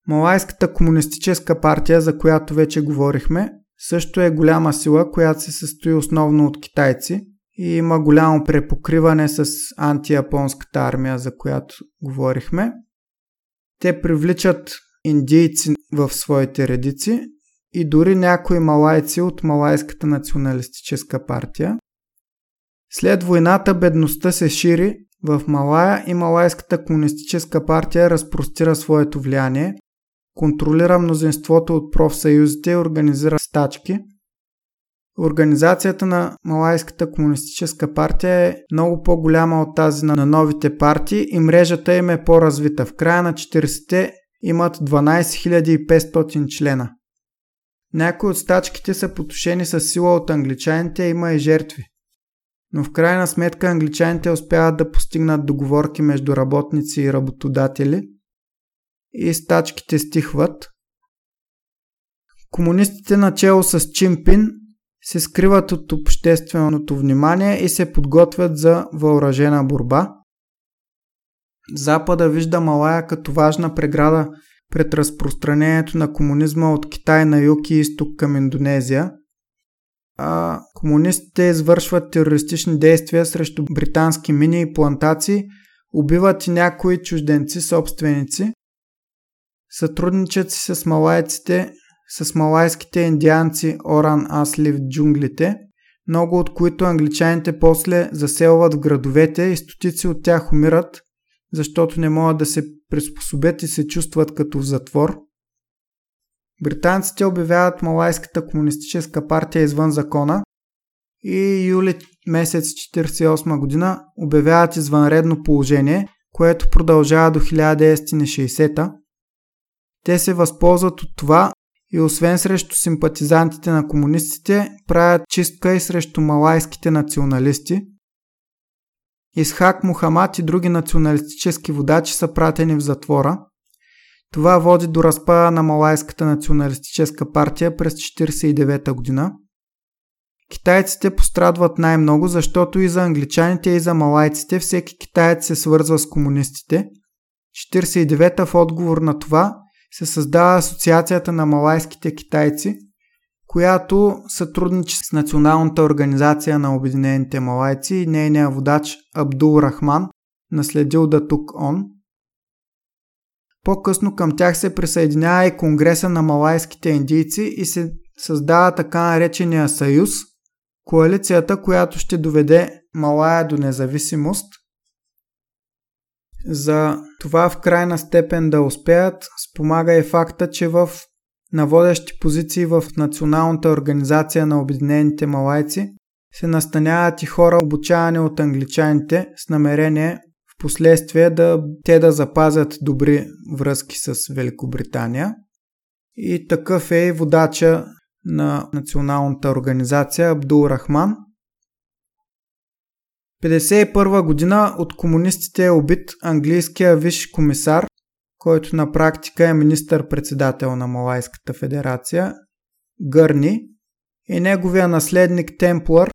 Малайската комунистическа партия, за която вече говорихме, също е голяма сила, която се състои основно от китайци и има голямо препокриване с антияпонската армия, за която говорихме. Те привличат индийци в своите редици и дори някои малайци от Малайската националистическа партия. След войната бедността се шири в Малая и Малайската комунистическа партия разпростира своето влияние, контролира мнозинството от профсъюзите и организира стачки. Организацията на Малайската комунистическа партия е много по-голяма от тази на новите партии и мрежата им е по-развита. В края на 40-те имат 12 500 члена. Някои от стачките са потушени с сила от англичаните, има и жертви. Но в крайна сметка англичаните успяват да постигнат договорки между работници и работодатели и стачките стихват. Комунистите начало с Чимпин се скриват от общественото внимание и се подготвят за въоръжена борба. Запада вижда Малая като важна преграда пред разпространението на комунизма от Китай на юг и изток към Индонезия, а комунистите извършват терористични действия срещу британски мини и плантации, убиват и някои чужденци собственици, сътрудничат си с малайците, с малайските индианци Оран Асли в джунглите, много от които англичаните после заселват в градовете и стотици от тях умират, защото не могат да се приспособят и се чувстват като в затвор. Британците обявяват Малайската комунистическа партия извън закона и юли месец 1948 година обявяват извънредно положение, което продължава до 1960 Те се възползват от това и освен срещу симпатизантите на комунистите, правят чистка и срещу малайските националисти, Исхак Мухамад и други националистически водачи са пратени в затвора. Това води до разпада на Малайската националистическа партия през 1949 година. Китайците пострадват най-много, защото и за англичаните и за малайците всеки китаец се свързва с комунистите. 1949 в отговор на това се създава Асоциацията на малайските китайци – която сътрудничи с Националната организация на Обединените малайци и нейния водач Абдул Рахман, наследил да тук он. По-късно към тях се присъединява и Конгреса на малайските индийци и се създава така наречения съюз, коалицията, която ще доведе Малая до независимост. За това в крайна степен да успеят, спомага и факта, че в на водещи позиции в Националната организация на Обединените малайци се настаняват и хора обучавани от англичаните с намерение в последствие да те да запазят добри връзки с Великобритания. И такъв е и водача на Националната организация Абдул Рахман. 1951 година от комунистите е убит английския висш комисар, който на практика е министър-председател на Малайската федерация, Гърни, и неговия наследник Темплър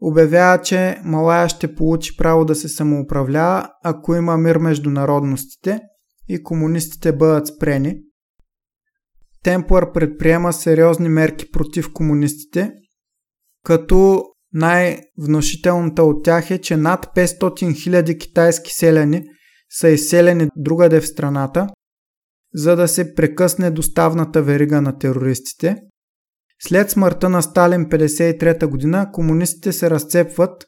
обявява, че Малая ще получи право да се самоуправлява, ако има мир между народностите и комунистите бъдат спрени. Темплър предприема сериозни мерки против комунистите, като най-внушителната от тях е, че над 500 000 китайски селяни са изселени другаде в страната, за да се прекъсне доставната верига на терористите. След смъртта на Сталин 1953 година комунистите се разцепват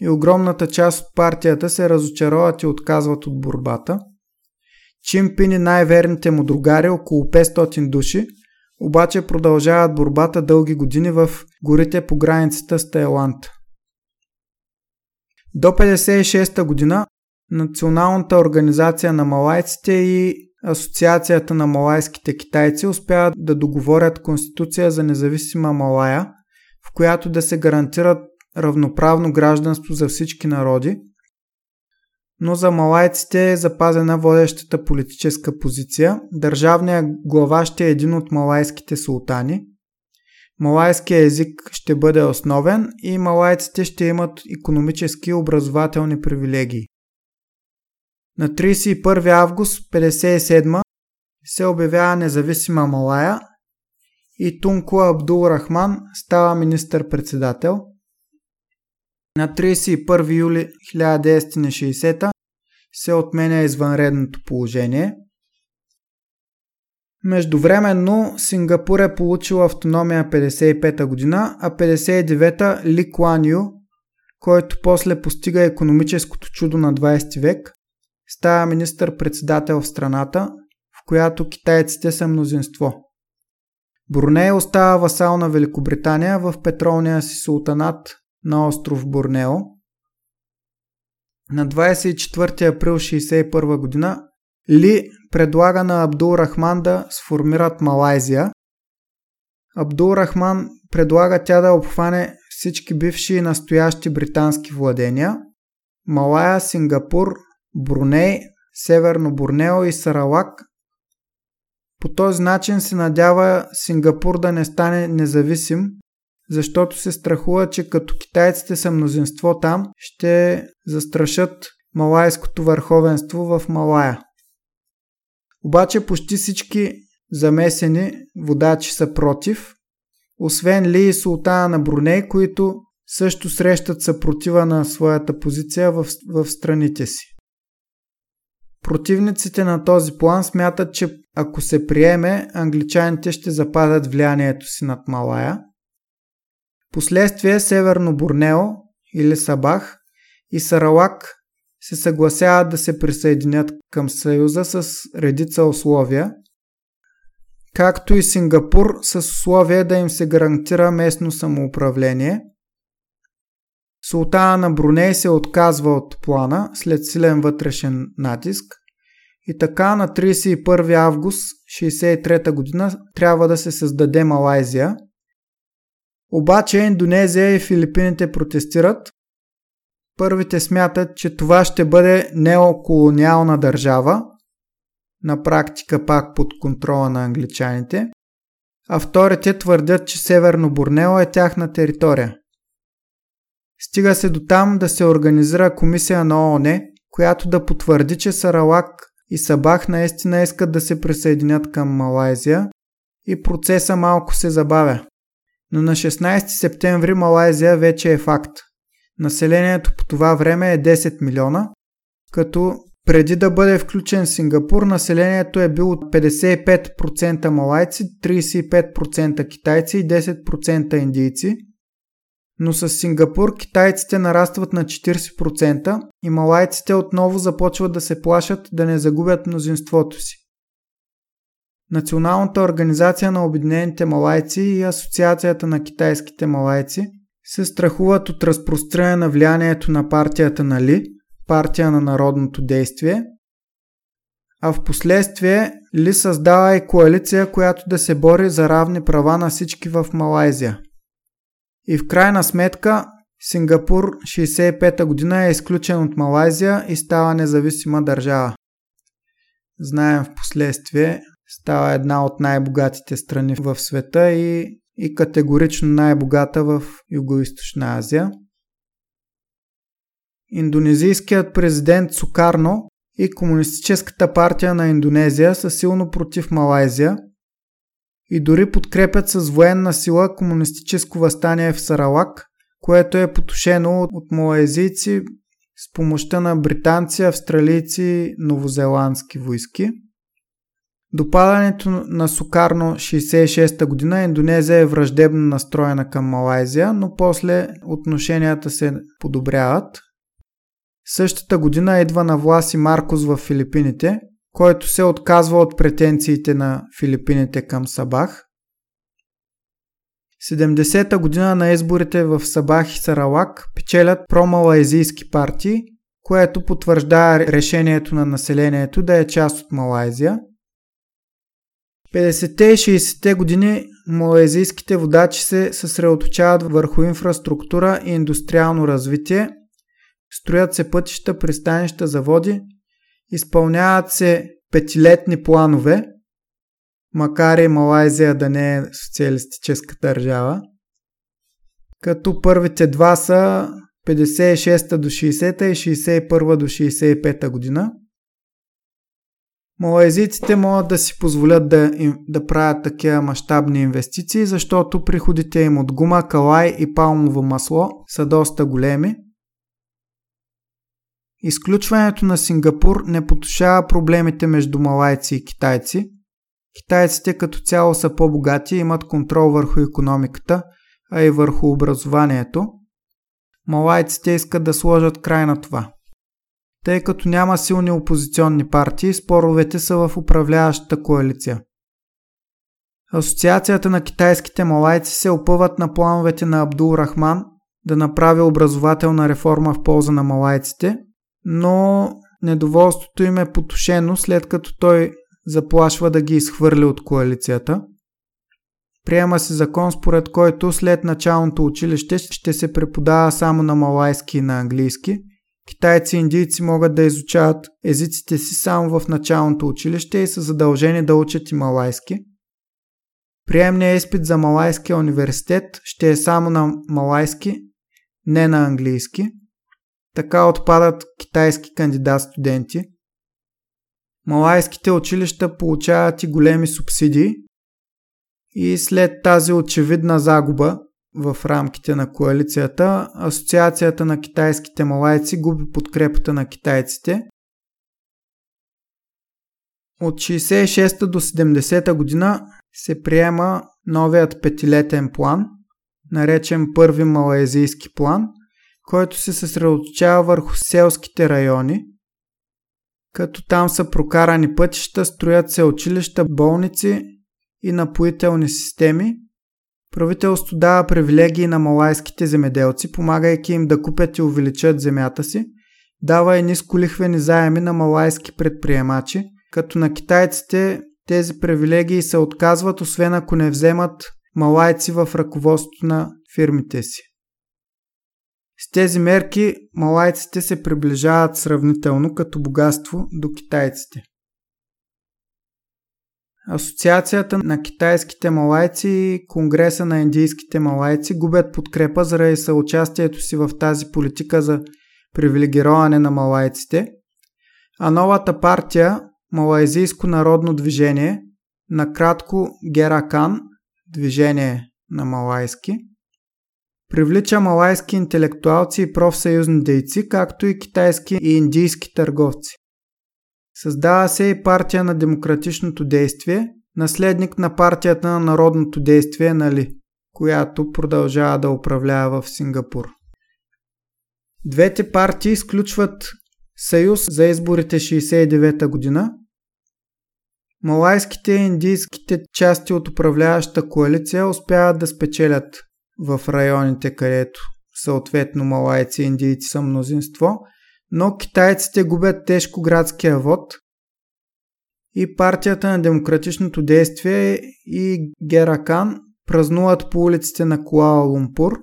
и огромната част от партията се разочароват и отказват от борбата. Чимпин и най-верните му другари, около 500 души, обаче продължават борбата дълги години в горите по границата с Тайланд. До 1956 година Националната организация на малайците и Асоциацията на малайските китайци успяват да договорят конституция за независима Малая, в която да се гарантират равноправно гражданство за всички народи, но за малайците е запазена водещата политическа позиция. Държавният глава ще е един от малайските султани. Малайският език ще бъде основен и малайците ще имат економически и образователни привилегии. На 31 август 1957 се обявява независима Малая и Тунко Абдул Рахман става министър-председател. На 31 юли 1960 се отменя извънредното положение. Междувременно Сингапур е получил автономия 55-та година, а 59-та Ли Куан Ю, който после постига економическото чудо на 20 век, става министър-председател в страната, в която китайците са мнозинство. Бруней остава васал на Великобритания в петролния си султанат на остров Борнео. На 24 април 1961 година Ли предлага на Абдул Рахман да сформират Малайзия. Абдул Рахман предлага тя да обхване всички бивши и настоящи британски владения Малая, Сингапур, Бруней, Северно Борнео и Саралак. По този начин се надява Сингапур да не стане независим, защото се страхува, че като китайците са мнозинство там, ще застрашат малайското върховенство в Малая. Обаче почти всички замесени водачи са против, освен Ли и Султана на Бруней, които също срещат съпротива на своята позиция в, в страните си. Противниците на този план смятат, че ако се приеме, англичаните ще западат влиянието си над Малая. Последствие Северно Борнео или Сабах и Саралак се съгласяват да се присъединят към Съюза с редица условия, както и Сингапур с условие да им се гарантира местно самоуправление. Султана на Бруней се отказва от плана след силен вътрешен натиск и така на 31 август 1963 година трябва да се създаде Малайзия. Обаче Индонезия и Филипините протестират. Първите смятат, че това ще бъде неоколониална държава, на практика пак под контрола на англичаните, а вторите твърдят, че Северно Борнео е тяхна територия. Стига се до там да се организира комисия на ООН, която да потвърди, че Саралак и Сабах наистина искат да се присъединят към Малайзия и процеса малко се забавя. Но на 16 септември Малайзия вече е факт. Населението по това време е 10 милиона, като преди да бъде включен Сингапур, населението е било 55% малайци, 35% китайци и 10% индийци – но с Сингапур китайците нарастват на 40% и малайците отново започват да се плашат да не загубят мнозинството си. Националната организация на Обединените малайци и Асоциацията на китайските малайци се страхуват от разпространение на влиянието на партията на Ли, партия на народното действие, а в последствие Ли създава и коалиция, която да се бори за равни права на всички в Малайзия – и в крайна сметка Сингапур 65-та година е изключен от Малайзия и става независима държава. Знаем в последствие, става една от най-богатите страни в света и, и категорично най-богата в Юго-Источна Азия. Индонезийският президент Сукарно и Комунистическата партия на Индонезия са силно против Малайзия и дори подкрепят с военна сила комунистическо възстание в Саралак, което е потушено от малайзийци с помощта на британци, австралийци и новозеландски войски. Допадането на Сукарно 66-та година Индонезия е враждебно настроена към Малайзия, но после отношенията се подобряват. Същата година идва на власт и Маркос в Филипините, който се отказва от претенциите на Филипините към Сабах. 70-та година на изборите в Сабах и Саралак печелят промалайзийски партии, което потвърждава решението на населението да е част от Малайзия. 50-те и 60-те години малайзийските водачи се съсредоточават върху инфраструктура и индустриално развитие, строят се пътища, пристанища, заводи, изпълняват се петилетни планове, макар и Малайзия да не е социалистическа държава. Като първите два са 56 до 60 и 61 до 65 година. Малайзийците могат да си позволят да, им, да правят такива мащабни инвестиции, защото приходите им от гума, калай и палмово масло са доста големи. Изключването на Сингапур не потушава проблемите между малайци и китайци, Китайците като цяло са по-богати и имат контрол върху економиката, а и върху образованието. Малайците искат да сложат край на това. Тъй като няма силни опозиционни партии, споровете са в управляващата коалиция. Асоциацията на китайските малайци се опъват на плановете на Абдул Рахман да направи образователна реформа в полза на малайците, но недоволството им е потушено след като той заплашва да ги изхвърля от коалицията. Приема се закон, според който след началното училище ще се преподава само на малайски и на английски. Китайци и индийци могат да изучават езиците си само в началното училище и са задължени да учат и малайски. Приемният изпит за Малайския университет ще е само на малайски, не на английски. Така отпадат китайски кандидат студенти – малайските училища получават и големи субсидии. И след тази очевидна загуба в рамките на коалицията, Асоциацията на китайските малайци губи подкрепата на китайците. От 66 до 70 година се приема новият петилетен план, наречен първи малайзийски план, който се съсредоточава върху селските райони – като там са прокарани пътища, строят се училища, болници и напоителни системи. Правителство дава привилегии на малайските земеделци, помагайки им да купят и увеличат земята си, дава и нисколихвени заеми на малайски предприемачи, като на китайците тези привилегии се отказват, освен ако не вземат малайци в ръководството на фирмите си. С тези мерки малайците се приближават сравнително като богатство до китайците. Асоциацията на китайските малайци и Конгреса на индийските малайци губят подкрепа заради съучастието си в тази политика за привилегироване на малайците, а новата партия Малайзийско народно движение, накратко Геракан, движение на малайски, Привлича малайски интелектуалци и профсъюзни дейци, както и китайски и индийски търговци. Създава се и партия на демократичното действие, наследник на партията на народното действие Нали, която продължава да управлява в Сингапур. Двете партии изключват съюз за изборите 69-та година. Малайските и индийските части от управляваща коалиция успяват да спечелят в районите, където съответно малайци и индийци са мнозинство, но китайците губят тежко градския вод и партията на демократичното действие и Геракан празнуват по улиците на Куала Лумпур.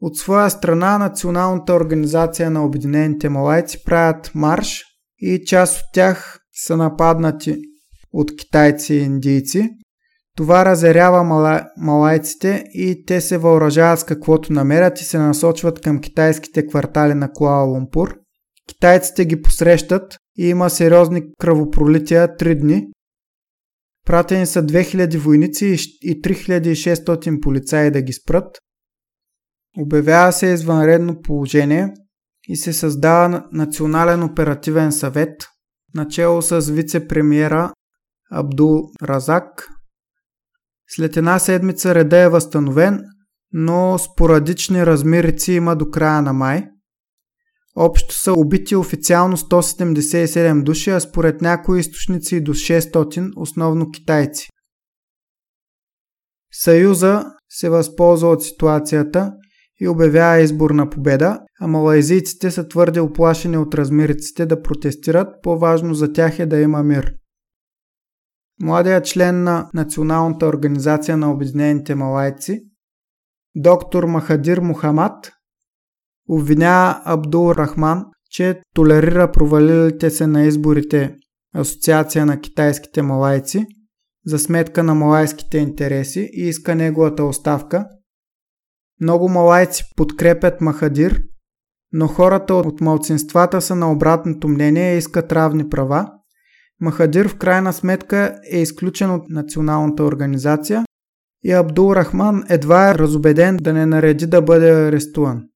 От своя страна Националната организация на Обединените малайци правят марш и част от тях са нападнати от китайци и индийци. Това разярява мала... малайците и те се въоръжават с каквото намерят и се насочват към китайските квартали на Куала Лумпур. Китайците ги посрещат и има сериозни кръвопролития 3 дни. Пратени са 2000 войници и 3600 полицаи да ги спрат. Обявява се извънредно положение и се създава Национален оперативен съвет, начало с вице-премьера Абдул Разак. След една седмица реда е възстановен, но спорадични размерици има до края на май. Общо са убити официално 177 души, а според някои източници и до 600, основно китайци. Съюза се възползва от ситуацията и обявява избор на победа, а малайзийците са твърде оплашени от размириците да протестират, по-важно за тях е да има мир. Младият член на Националната организация на Обединените малайци, доктор Махадир Мухамад, обвинява Абдул Рахман, че толерира провалилите се на изборите Асоциация на китайските малайци за сметка на малайските интереси и иска неговата оставка – много малайци подкрепят Махадир, но хората от малцинствата са на обратното мнение и искат равни права. Махадир в крайна сметка е изключен от националната организация и Абдул Рахман едва е разобеден да не нареди да бъде арестуван.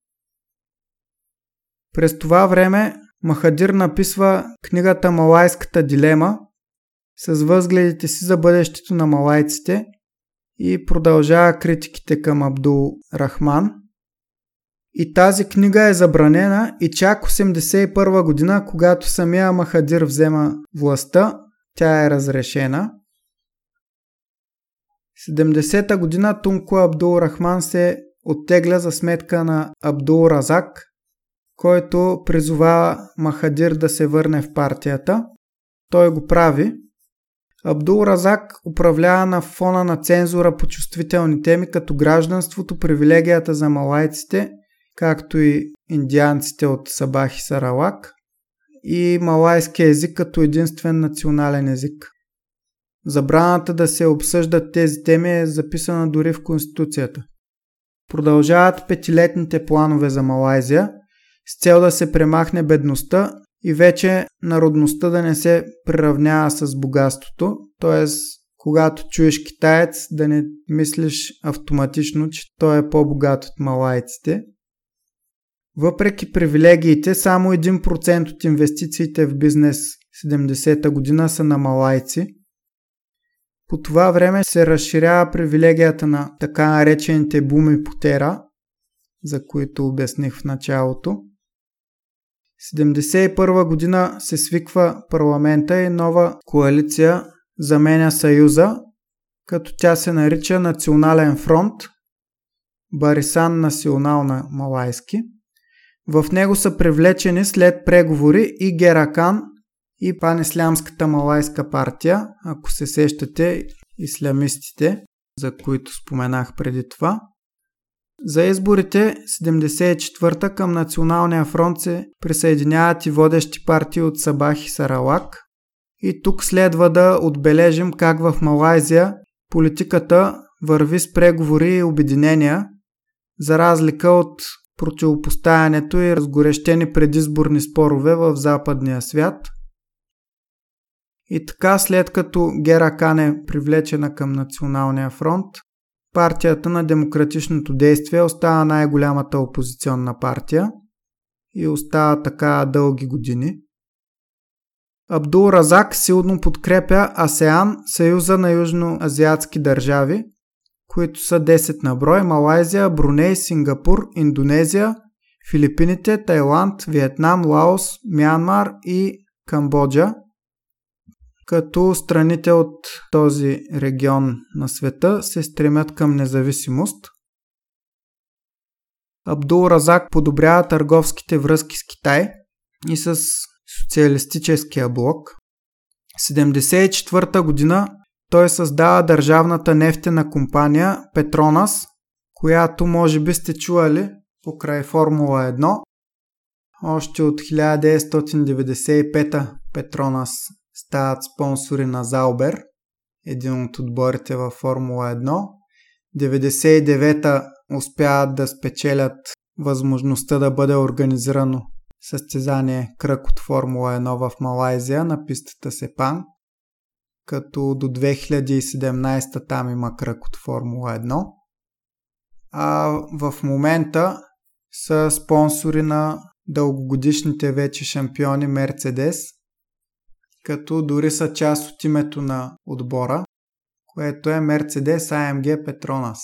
През това време Махадир написва книгата Малайската дилема с възгледите си за бъдещето на малайците и продължава критиките към Абдул Рахман. И тази книга е забранена и чак 81 година, когато самия Махадир взема властта, тя е разрешена. 70-та година Тунко Абдул Рахман се оттегля за сметка на Абдул Разак, който призова Махадир да се върне в партията. Той го прави, Абдул Разак управлява на фона на цензура по чувствителни теми като гражданството, привилегията за малайците, както и индианците от Сабах и Саралак и малайския език като единствен национален език. Забраната да се обсъждат тези теми е записана дори в Конституцията. Продължават петилетните планове за Малайзия с цел да се премахне бедността и вече народността да не се приравнява с богатството, т.е. когато чуеш китаец да не мислиш автоматично, че той е по-богат от малайците. Въпреки привилегиите, само 1% от инвестициите в бизнес 70-та година са на малайци. По това време се разширява привилегията на така наречените буми потера, за които обясних в началото. 1971 година се свиква парламента и нова коалиция заменя Съюза, като тя се нарича Национален фронт, Барисан Национал на малайски. В него са привлечени след преговори и Геракан и панислямската малайска партия, ако се сещате, ислямистите, за които споменах преди това – за изборите 74-та към Националния фронт се присъединяват и водещи партии от Сабах и Саралак. И тук следва да отбележим как в Малайзия политиката върви с преговори и обединения, за разлика от противопоставянето и разгорещени предизборни спорове в западния свят. И така, след като Гера Кан е привлечена към Националния фронт, партията на демократичното действие остава най-голямата опозиционна партия и остава така дълги години. Абдул Разак силно подкрепя АСЕАН, Съюза на южноазиатски държави, които са 10 на брой Малайзия, Бруней, Сингапур, Индонезия, Филипините, Тайланд, Виетнам, Лаос, Мянмар и Камбоджа – като страните от този регион на света се стремят към независимост. Абдул Разак подобрява търговските връзки с Китай и с социалистическия блок. 1974 година той създава държавната нефтена компания Петронас, която може би сте чували покрай Формула 1. Още от 1995 Петронас стават спонсори на Заубер, един от отборите във Формула 1. 99-та успяват да спечелят възможността да бъде организирано състезание кръг от Формула 1 в Малайзия на пистата Сепан, като до 2017 там има кръг от Формула 1. А в момента са спонсори на дългогодишните вече шампиони Мерцедес, като дори са част от името на отбора, което е Мерцедес AMG Petronas.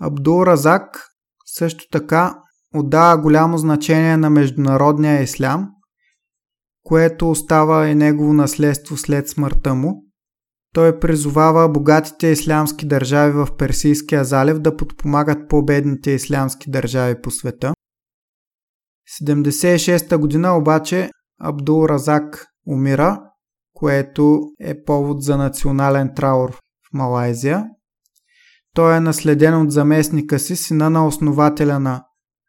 Абдул Разак също така отдава голямо значение на международния ислям, което остава и негово наследство след смъртта му. Той призовава богатите ислямски държави в Персийския залив да подпомагат по-бедните ислямски държави по света. 76-та година обаче Абдул Разак умира, което е повод за национален траур в Малайзия. Той е наследен от заместника си, сина на основателя на,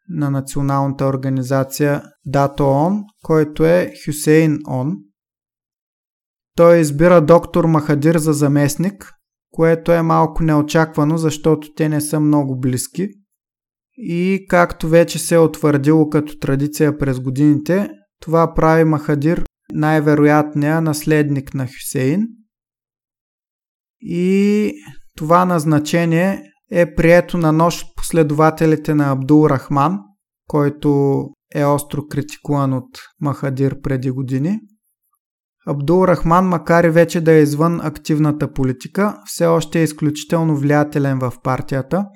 на националната организация Дато Он, който е Хюсейн Он. Той избира доктор Махадир за заместник, което е малко неочаквано, защото те не са много близки. И както вече се е утвърдило като традиция през годините, това прави Махадир най-вероятния наследник на Хюсейн. И това назначение е прието на нож от последователите на Абдул Рахман, който е остро критикуван от Махадир преди години. Абдул Рахман, макар и вече да е извън активната политика, все още е изключително влиятелен в партията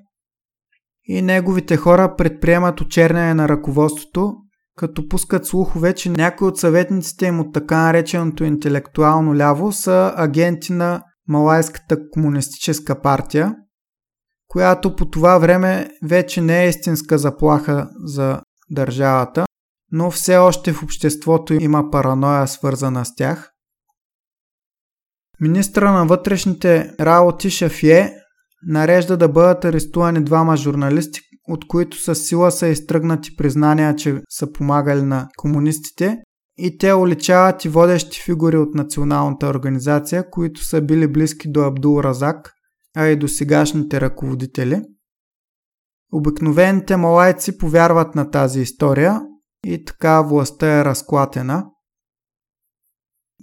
и неговите хора предприемат очерняне на ръководството, като пускат слухове, че някои от съветниците им от така нареченото интелектуално ляво са агенти на Малайската комунистическа партия, която по това време вече не е истинска заплаха за държавата, но все още в обществото има параноя свързана с тях. Министра на вътрешните работи Шафие нарежда да бъдат арестувани двама журналисти, от които със сила са изтръгнати признания, че са помагали на комунистите и те уличават и водещи фигури от националната организация, които са били близки до Абдул Разак, а и до сегашните ръководители. Обикновените малайци повярват на тази история и така властта е разклатена.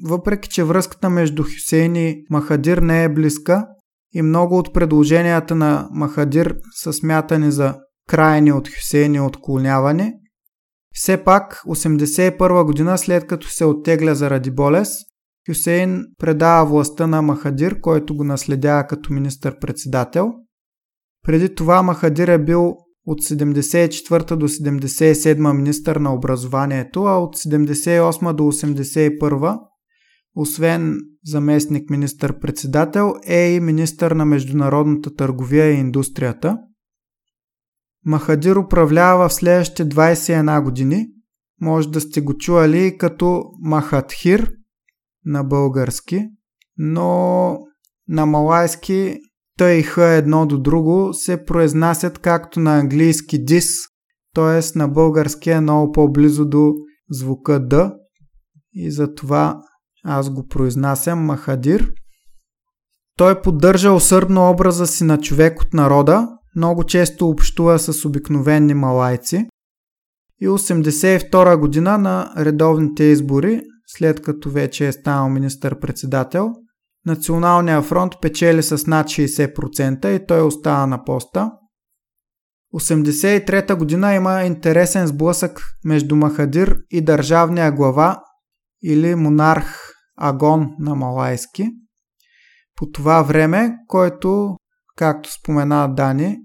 Въпреки, че връзката между Хюсейн и Махадир не е близка и много от предложенията на Махадир са смятани за крайни от Хюсейн и отклоняване, все пак, 81 година след като се оттегля заради болест, Хюсейн предава властта на Махадир, който го наследява като министър-председател. Преди това Махадир е бил от 74 до 77 министър на образованието, а от 78 до 81 освен заместник министър-председател е и министър на международната търговия и индустрията – Махадир управлява в следващите 21 години. Може да сте го чували като Махатхир на български, но на малайски и х едно до друго се произнасят както на английски дис, т.е. на български е много по-близо до звука Д и затова аз го произнасям Махадир. Той поддържа усърдно образа си на човек от народа, много често общува с обикновени малайци. И 82 година на редовните избори, след като вече е станал министър-председател, Националния фронт печели с над 60% и той остава на поста. 83 година има интересен сблъсък между Махадир и държавния глава или монарх Агон на малайски. По това време, който, както спомена Дани,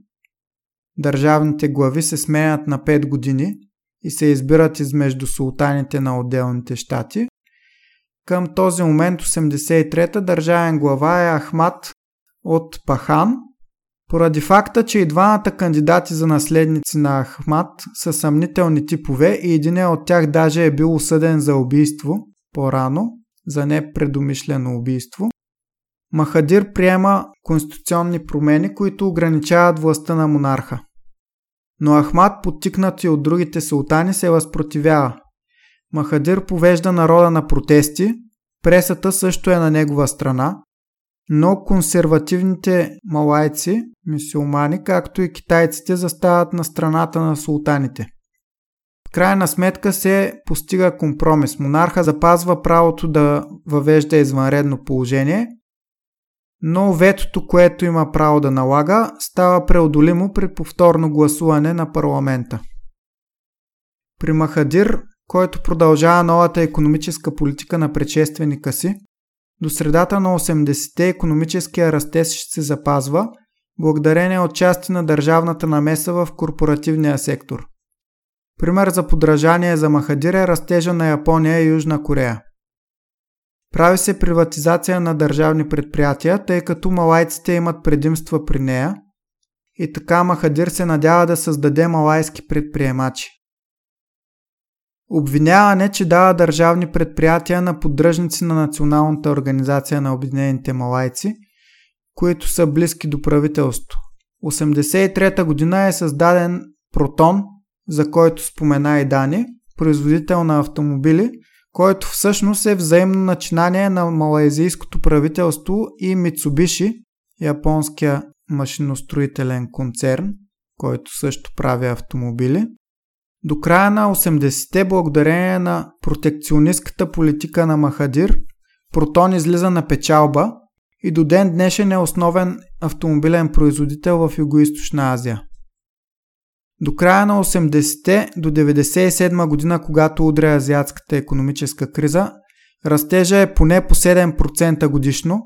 държавните глави се сменят на 5 години и се избират измежду султаните на отделните щати. Към този момент 83-та държавен глава е Ахмат от Пахан, поради факта, че и двамата кандидати за наследници на Ахмат са съмнителни типове и един от тях даже е бил осъден за убийство по-рано, за непредомишлено убийство. Махадир приема конституционни промени, които ограничават властта на монарха. Но Ахмад, подтикнат и от другите султани, се възпротивява. Махадир повежда народа на протести, пресата също е на негова страна, но консервативните малайци, мусулмани, както и китайците, застават на страната на султаните. В крайна сметка се постига компромис. Монарха запазва правото да въвежда извънредно положение, но ветото, което има право да налага, става преодолимо при повторно гласуване на парламента. При Махадир, който продължава новата економическа политика на предшественика си, до средата на 80-те економическия растеж ще се запазва, благодарение от части на държавната намеса в корпоративния сектор. Пример за подражание за Махадир е растежа на Япония и Южна Корея. Прави се приватизация на държавни предприятия, тъй като малайците имат предимства при нея и така Махадир се надява да създаде малайски предприемачи. Обвиняване, че дава държавни предприятия на поддръжници на Националната организация на Обединените малайци, които са близки до правителство. 1983 година е създаден Протон, за който спомена и Дани, производител на автомобили, който всъщност е взаимно начинание на малайзийското правителство и Мицубиши, японския машиностроителен концерн, който също прави автомобили. До края на 80-те, благодарение на протекционистката политика на Махадир, Протон излиза на печалба и до ден днешен е основен автомобилен производител в Юго-Источна Азия. До края на 80-те до 97 година, когато удря азиатската економическа криза, растежа е поне по 7% годишно,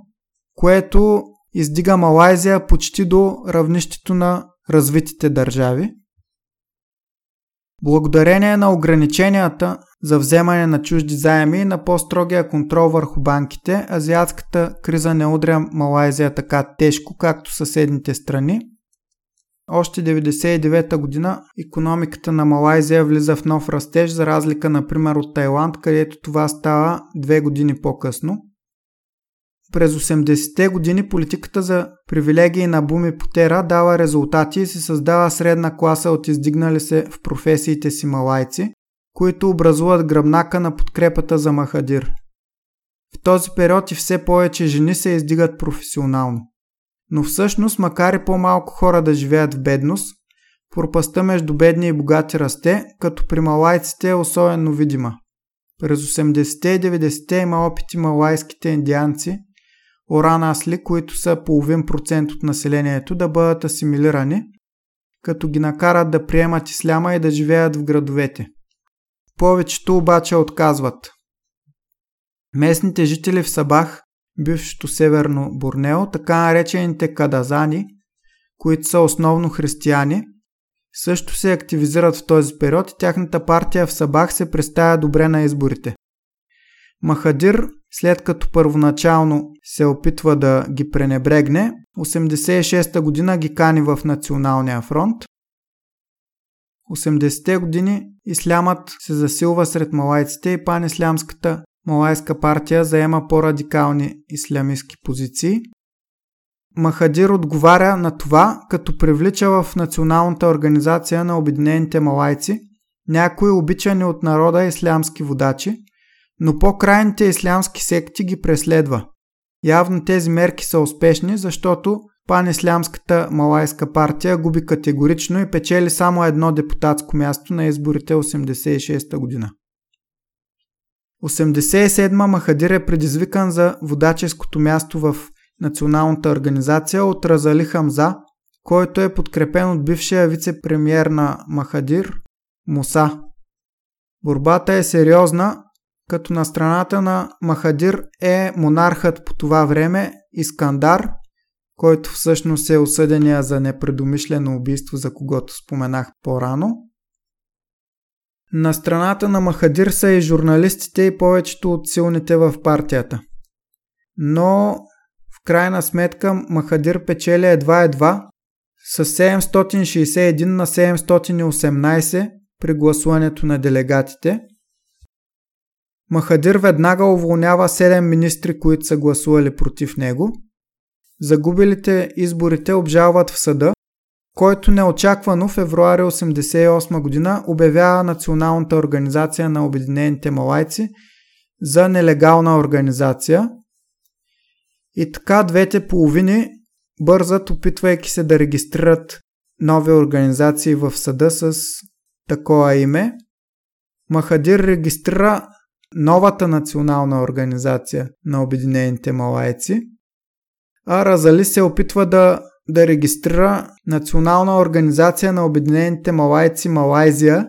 което издига Малайзия почти до равнището на развитите държави. Благодарение на ограниченията за вземане на чужди заеми и на по-строгия контрол върху банките, азиатската криза не удря Малайзия така тежко, както съседните страни – още 1999 година економиката на Малайзия влиза в нов растеж, за разлика например от Тайланд, където това става две години по-късно. През 80-те години политиката за привилегии на Буми Потера дава резултати и се създава средна класа от издигнали се в професиите си малайци, които образуват гръбнака на подкрепата за Махадир. В този период и все повече жени се издигат професионално. Но всъщност, макар и по-малко хора да живеят в бедност, пропаста между бедни и богати расте, като при малайците е особено видима. През 80-те и 90-те има опити малайските индианци, Оран Асли, които са половин процент от населението, да бъдат асимилирани, като ги накарат да приемат исляма и да живеят в градовете. Повечето обаче отказват. Местните жители в Сабах бившето северно Борнео, така наречените кадазани, които са основно християни, също се активизират в този период и тяхната партия в Сабах се представя добре на изборите. Махадир, след като първоначално се опитва да ги пренебрегне, 86-та година ги кани в Националния фронт. 80-те години ислямът се засилва сред малайците и пан-ислямската Малайска партия заема по-радикални ислямистски позиции. Махадир отговаря на това, като привлича в Националната организация на Обединените малайци някои обичани от народа ислямски водачи, но по-крайните ислямски секти ги преследва. Явно тези мерки са успешни, защото пан-ислямската малайска партия губи категорично и печели само едно депутатско място на изборите 86 година. 87 Махадир е предизвикан за водаческото място в националната организация от Разали Хамза, който е подкрепен от бившия вице-премьер на Махадир Муса. Борбата е сериозна, като на страната на Махадир е монархът по това време Искандар, който всъщност е осъдения за непредомишлено убийство, за когото споменах по-рано. На страната на Махадир са и журналистите и повечето от силните в партията. Но в крайна сметка Махадир печели едва-едва с 761 на 718 при гласуването на делегатите. Махадир веднага уволнява 7 министри, които са гласували против него. Загубилите изборите обжалват в съда който неочаквано февруари 1988 година обявява Националната организация на Обединените малайци за нелегална организация. И така двете половини бързат, опитвайки се да регистрират нови организации в съда с такова име. Махадир регистрира новата национална организация на Обединените малайци, а Разали се опитва да, да регистрира Национална организация на Обединените малайци Малайзия,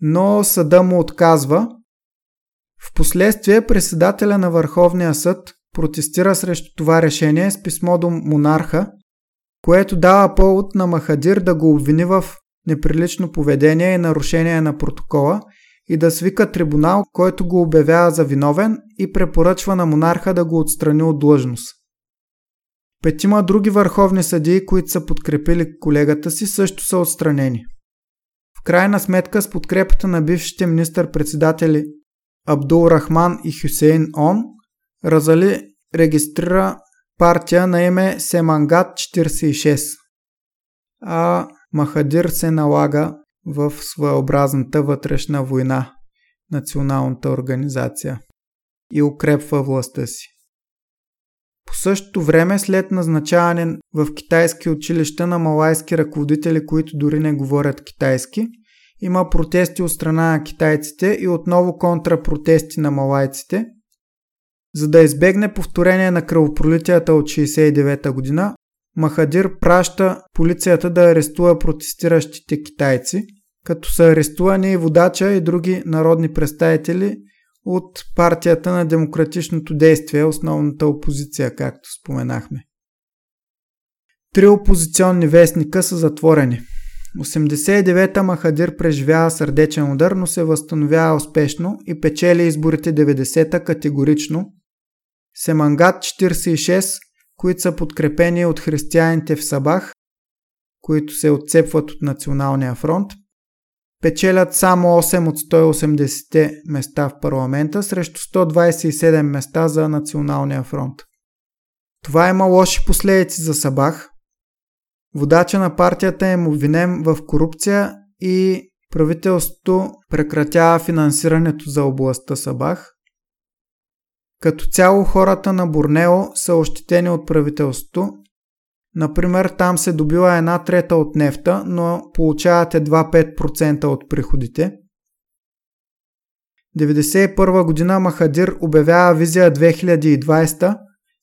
но съда му отказва. Впоследствие председателя на Върховния съд протестира срещу това решение с писмо до монарха, което дава повод на Махадир да го обвини в неприлично поведение и нарушение на протокола и да свика трибунал, който го обявява за виновен и препоръчва на монарха да го отстрани от длъжност. Петима други върховни съдии, които са подкрепили колегата си, също са отстранени. В крайна сметка с подкрепата на бившите министър-председатели Абдул Рахман и Хюсейн Он, Разали регистрира партия на име Семангат 46, а Махадир се налага в своеобразната вътрешна война, националната организация и укрепва властта си. По същото време, след назначаване в китайски училища на малайски ръководители, които дори не говорят китайски, има протести от страна на китайците и отново контрапротести на малайците. За да избегне повторение на кръвопролитията от 69-та година, Махадир праща полицията да арестува протестиращите китайци, като са арестувани и водача и други народни представители от партията на демократичното действие, основната опозиция, както споменахме. Три опозиционни вестника са затворени. 89-та Махадир преживява сърдечен удар, но се възстановява успешно и печели изборите 90-та категорично. Семангат 46, които са подкрепени от християните в Сабах, които се отцепват от Националния фронт, печелят само 8 от 180 места в парламента срещу 127 места за Националния фронт. Това има лоши последици за Сабах. Водача на партията е обвинен в корупция и правителството прекратява финансирането за областта Сабах. Като цяло хората на Борнео са ощетени от правителството Например, там се добива една трета от нефта, но получават едва 5% от приходите. 1991 година Махадир обявява визия 2020,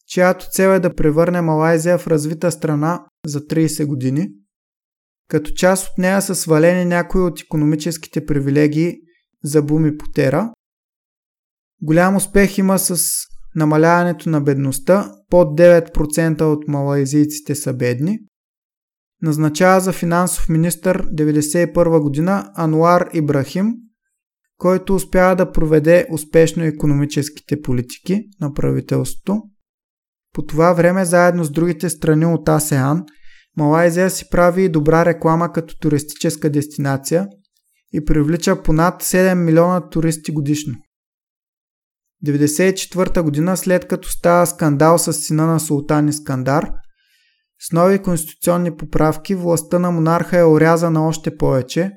чиято цел е да превърне Малайзия в развита страна за 30 години. Като част от нея са свалени някои от економическите привилегии за Буми Потера. Голям успех има с намаляването на бедността, под 9% от малайзийците са бедни. Назначава за финансов министър 1991 година Ануар Ибрахим, който успява да проведе успешно економическите политики на правителството. По това време, заедно с другите страни от АСЕАН, Малайзия си прави и добра реклама като туристическа дестинация и привлича понад 7 милиона туристи годишно. 1994 година, след като става скандал с сина на султан Искандар, с нови конституционни поправки властта на монарха е орязана още повече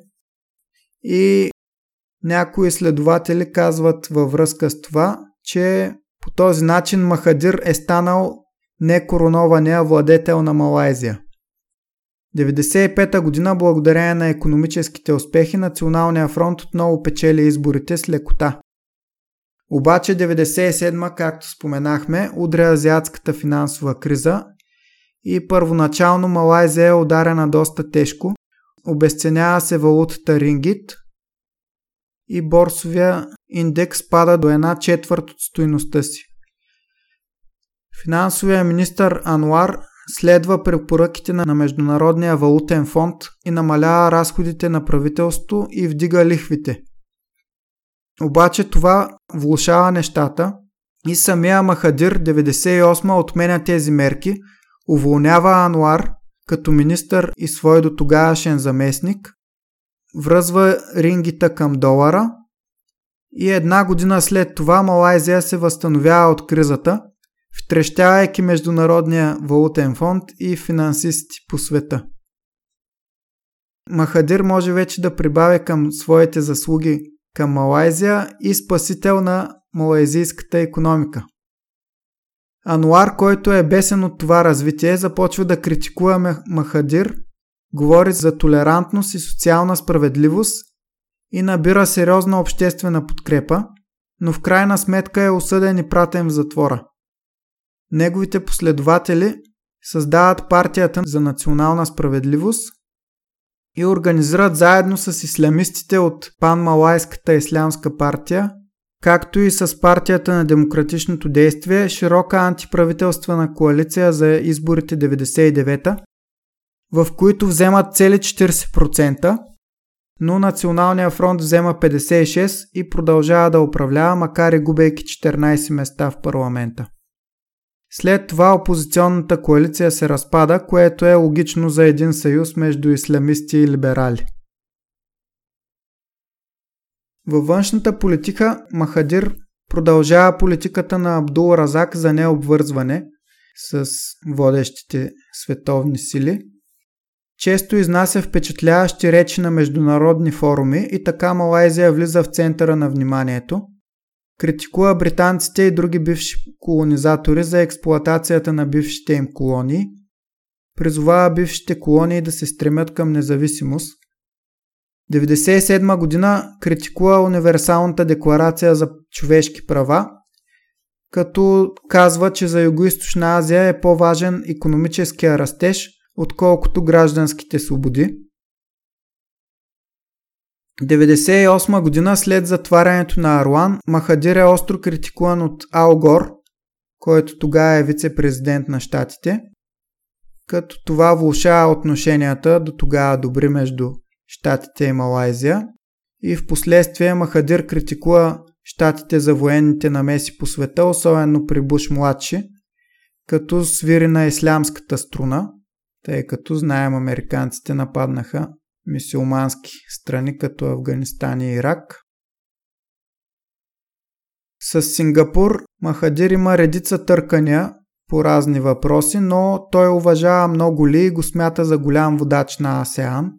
и някои изследователи казват във връзка с това, че по този начин Махадир е станал некоронования владетел на Малайзия. 1995 година, благодарение на економическите успехи, Националния фронт отново печели изборите с лекота. Обаче 97-ма, както споменахме, удря азиатската финансова криза и първоначално Малайзия е ударена доста тежко. Обесценява се валутата рингит и борсовия индекс пада до една четвърт от стоиността си. Финансовия министр Ануар следва препоръките на Международния валутен фонд и намалява разходите на правителството и вдига лихвите – обаче това влушава нещата и самия Махадир 98 отменя тези мерки, уволнява Ануар като министър и свой до тогавашен заместник, връзва рингита към долара и една година след това Малайзия се възстановява от кризата, втрещавайки Международния валутен фонд и финансисти по света. Махадир може вече да прибавя към своите заслуги към Малайзия и спасител на малайзийската економика. Ануар, който е бесен от това развитие, започва да критикува Махадир, говори за толерантност и социална справедливост и набира сериозна обществена подкрепа, но в крайна сметка е осъден и пратен в затвора. Неговите последователи създават партията за национална справедливост и организират заедно с ислямистите от Пан-Малайската ислямска партия, както и с партията на демократичното действие, широка антиправителствена коалиция за изборите 99-та, в които вземат цели 40%, но Националния фронт взема 56 и продължава да управлява, макар и губейки 14 места в парламента. След това опозиционната коалиция се разпада, което е логично за един съюз между ислямисти и либерали. Във външната политика Махадир продължава политиката на Абдул Разак за необвързване с водещите световни сили. Често изнася впечатляващи речи на международни форуми и така Малайзия влиза в центъра на вниманието – Критикува британците и други бивши колонизатори за експлоатацията на бившите им колонии. Призовава бившите колонии да се стремят към независимост. 1997 година критикува Универсалната декларация за човешки права, като казва, че за Юго-Источна Азия е по-важен економическия растеж, отколкото гражданските свободи. 1998 година след затварянето на Аруан, Махадир е остро критикуван от Ал Гор, който тогава е вице-президент на щатите, като това влушава отношенията до тогава добри между щатите и Малайзия. И в последствие Махадир критикува щатите за военните намеси по света, особено при Буш младши, като свири на ислямската струна, тъй като знаем американците нападнаха мисиомански страни като Афганистан и Ирак. С Сингапур Махадир има редица търкания по разни въпроси, но той уважава много ли и го смята за голям водач на АСЕАН.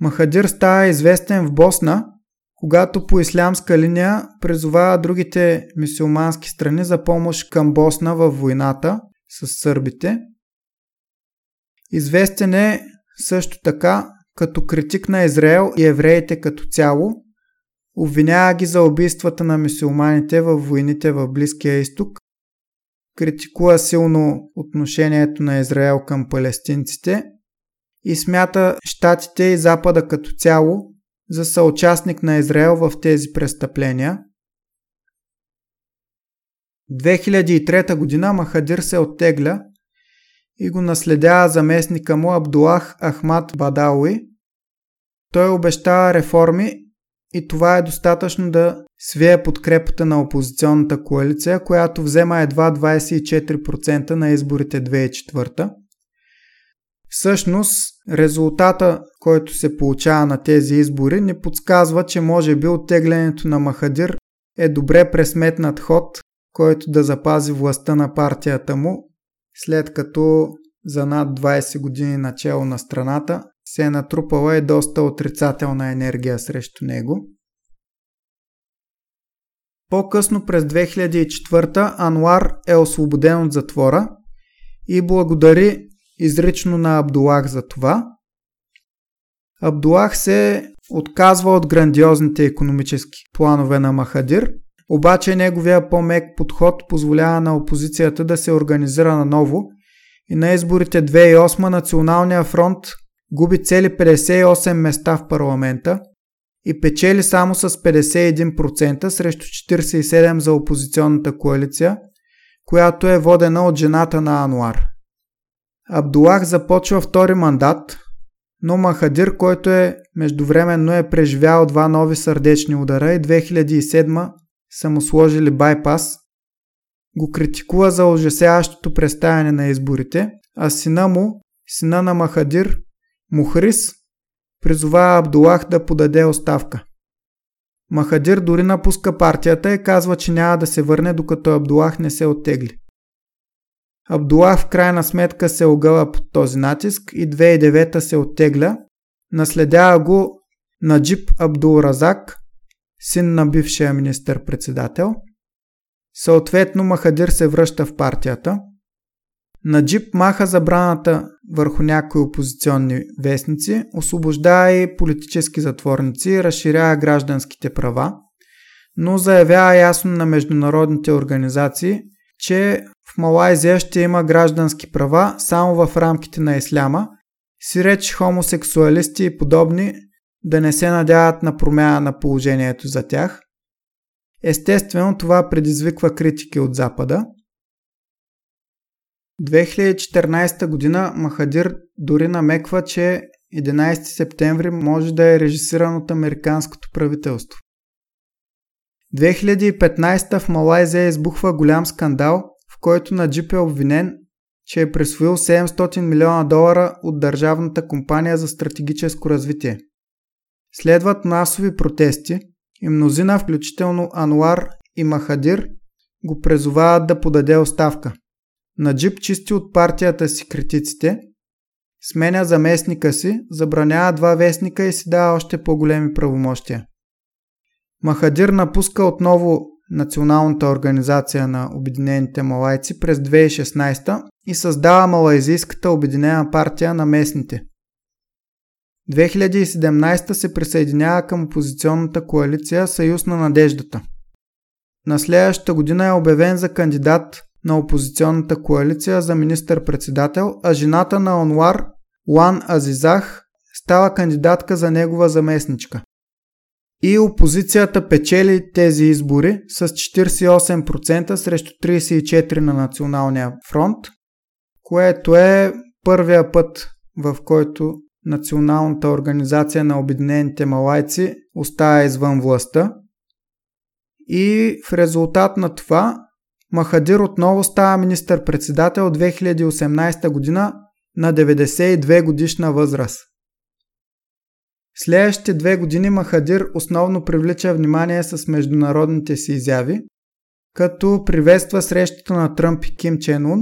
Махадир става известен в Босна, когато по ислямска линия призовава другите мисиомански страни за помощ към Босна във войната с сърбите. Известен е също така, като критик на Израел и евреите като цяло, обвинява ги за убийствата на мусулманите във войните в Близкия изток, критикува силно отношението на Израел към палестинците и смята щатите и Запада като цяло за съучастник на Израел в тези престъпления. 2003 година Махадир се оттегля и го наследява заместника му Абдулах Ахмад Бадауи. Той обещава реформи и това е достатъчно да свие подкрепата на опозиционната коалиция, която взема едва 24% на изборите 2004. Всъщност, резултата, който се получава на тези избори, ни подсказва, че може би оттеглянето на Махадир е добре пресметнат ход, който да запази властта на партията му след като за над 20 години начало на страната се е натрупала и доста отрицателна енергия срещу него. По-късно през 2004 Ануар е освободен от затвора и благодари изрично на Абдулах за това. Абдулах се отказва от грандиозните економически планове на Махадир – обаче неговия по-мек подход позволява на опозицията да се организира наново и на изборите 2008 Националния фронт губи цели 58 места в парламента и печели само с 51% срещу 47% за опозиционната коалиция, която е водена от жената на Ануар. Абдулах започва втори мандат, но Махадир, който е междувременно е преживял два нови сърдечни удара и 2007 са му сложили байпас, го критикува за ужасяващото представяне на изборите, а сина му, сина на Махадир, Мухрис, призовава Абдулах да подаде оставка. Махадир дори напуска партията и казва, че няма да се върне, докато Абдулах не се оттегли. Абдулах в крайна сметка се огъва под този натиск и 2009 се оттегля, наследява го Наджиб Абдул-Разак, син на бившия министър-председател. Съответно Махадир се връща в партията. Наджиб маха забраната върху някои опозиционни вестници, освобождава и политически затворници, разширява гражданските права, но заявява ясно на международните организации, че в Малайзия ще има граждански права само в рамките на исляма, си реч хомосексуалисти и подобни да не се надяват на промяна на положението за тях. Естествено, това предизвиква критики от Запада. 2014 година Махадир дори намеква, че 11 септември може да е режисиран от американското правителство. 2015 в Малайзия избухва голям скандал, в който Наджип е обвинен, че е присвоил 700 милиона долара от Държавната компания за стратегическо развитие. Следват масови протести и мнозина, включително Ануар и Махадир, го презовават да подаде оставка. Наджип чисти от партията си критиците, сменя заместника си, забранява два вестника и си дава още по-големи правомощия. Махадир напуска отново Националната организация на Обединените малайци през 2016 и създава Малайзийската обединена партия на местните. 2017 се присъединява към опозиционната коалиция Съюз на надеждата. На следващата година е обявен за кандидат на опозиционната коалиция за министър-председател, а жената на Онуар, Лан Азизах, става кандидатка за негова заместничка. И опозицията печели тези избори с 48% срещу 34% на Националния фронт, което е първия път, в който Националната организация на Обединените малайци остава извън властта. И в резултат на това Махадир отново става министър-председател 2018 година на 92 годишна възраст. Следващите две години Махадир основно привлича внимание с международните си изяви, като приветства срещата на Тръмп и Ким Чен Ун,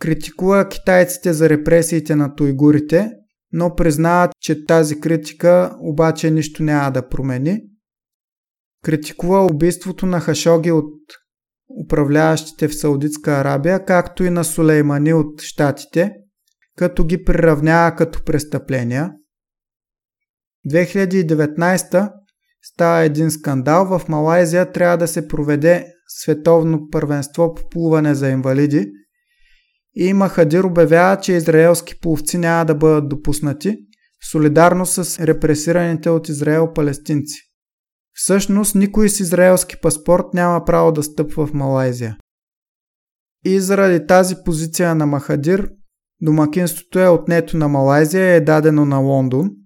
критикува китайците за репресиите на туйгурите, но признава, че тази критика обаче нищо няма да промени. Критикува убийството на Хашоги от управляващите в Саудитска Арабия, както и на Сулеймани от щатите, като ги приравнява като престъпления – 2019 става един скандал. В Малайзия трябва да се проведе световно първенство по плуване за инвалиди и Махадир обявява, че израелски пловци няма да бъдат допуснати, солидарно с репресираните от Израел палестинци. Всъщност никой с израелски паспорт няма право да стъпва в Малайзия. И заради тази позиция на Махадир, домакинството е отнето на Малайзия и е дадено на Лондон –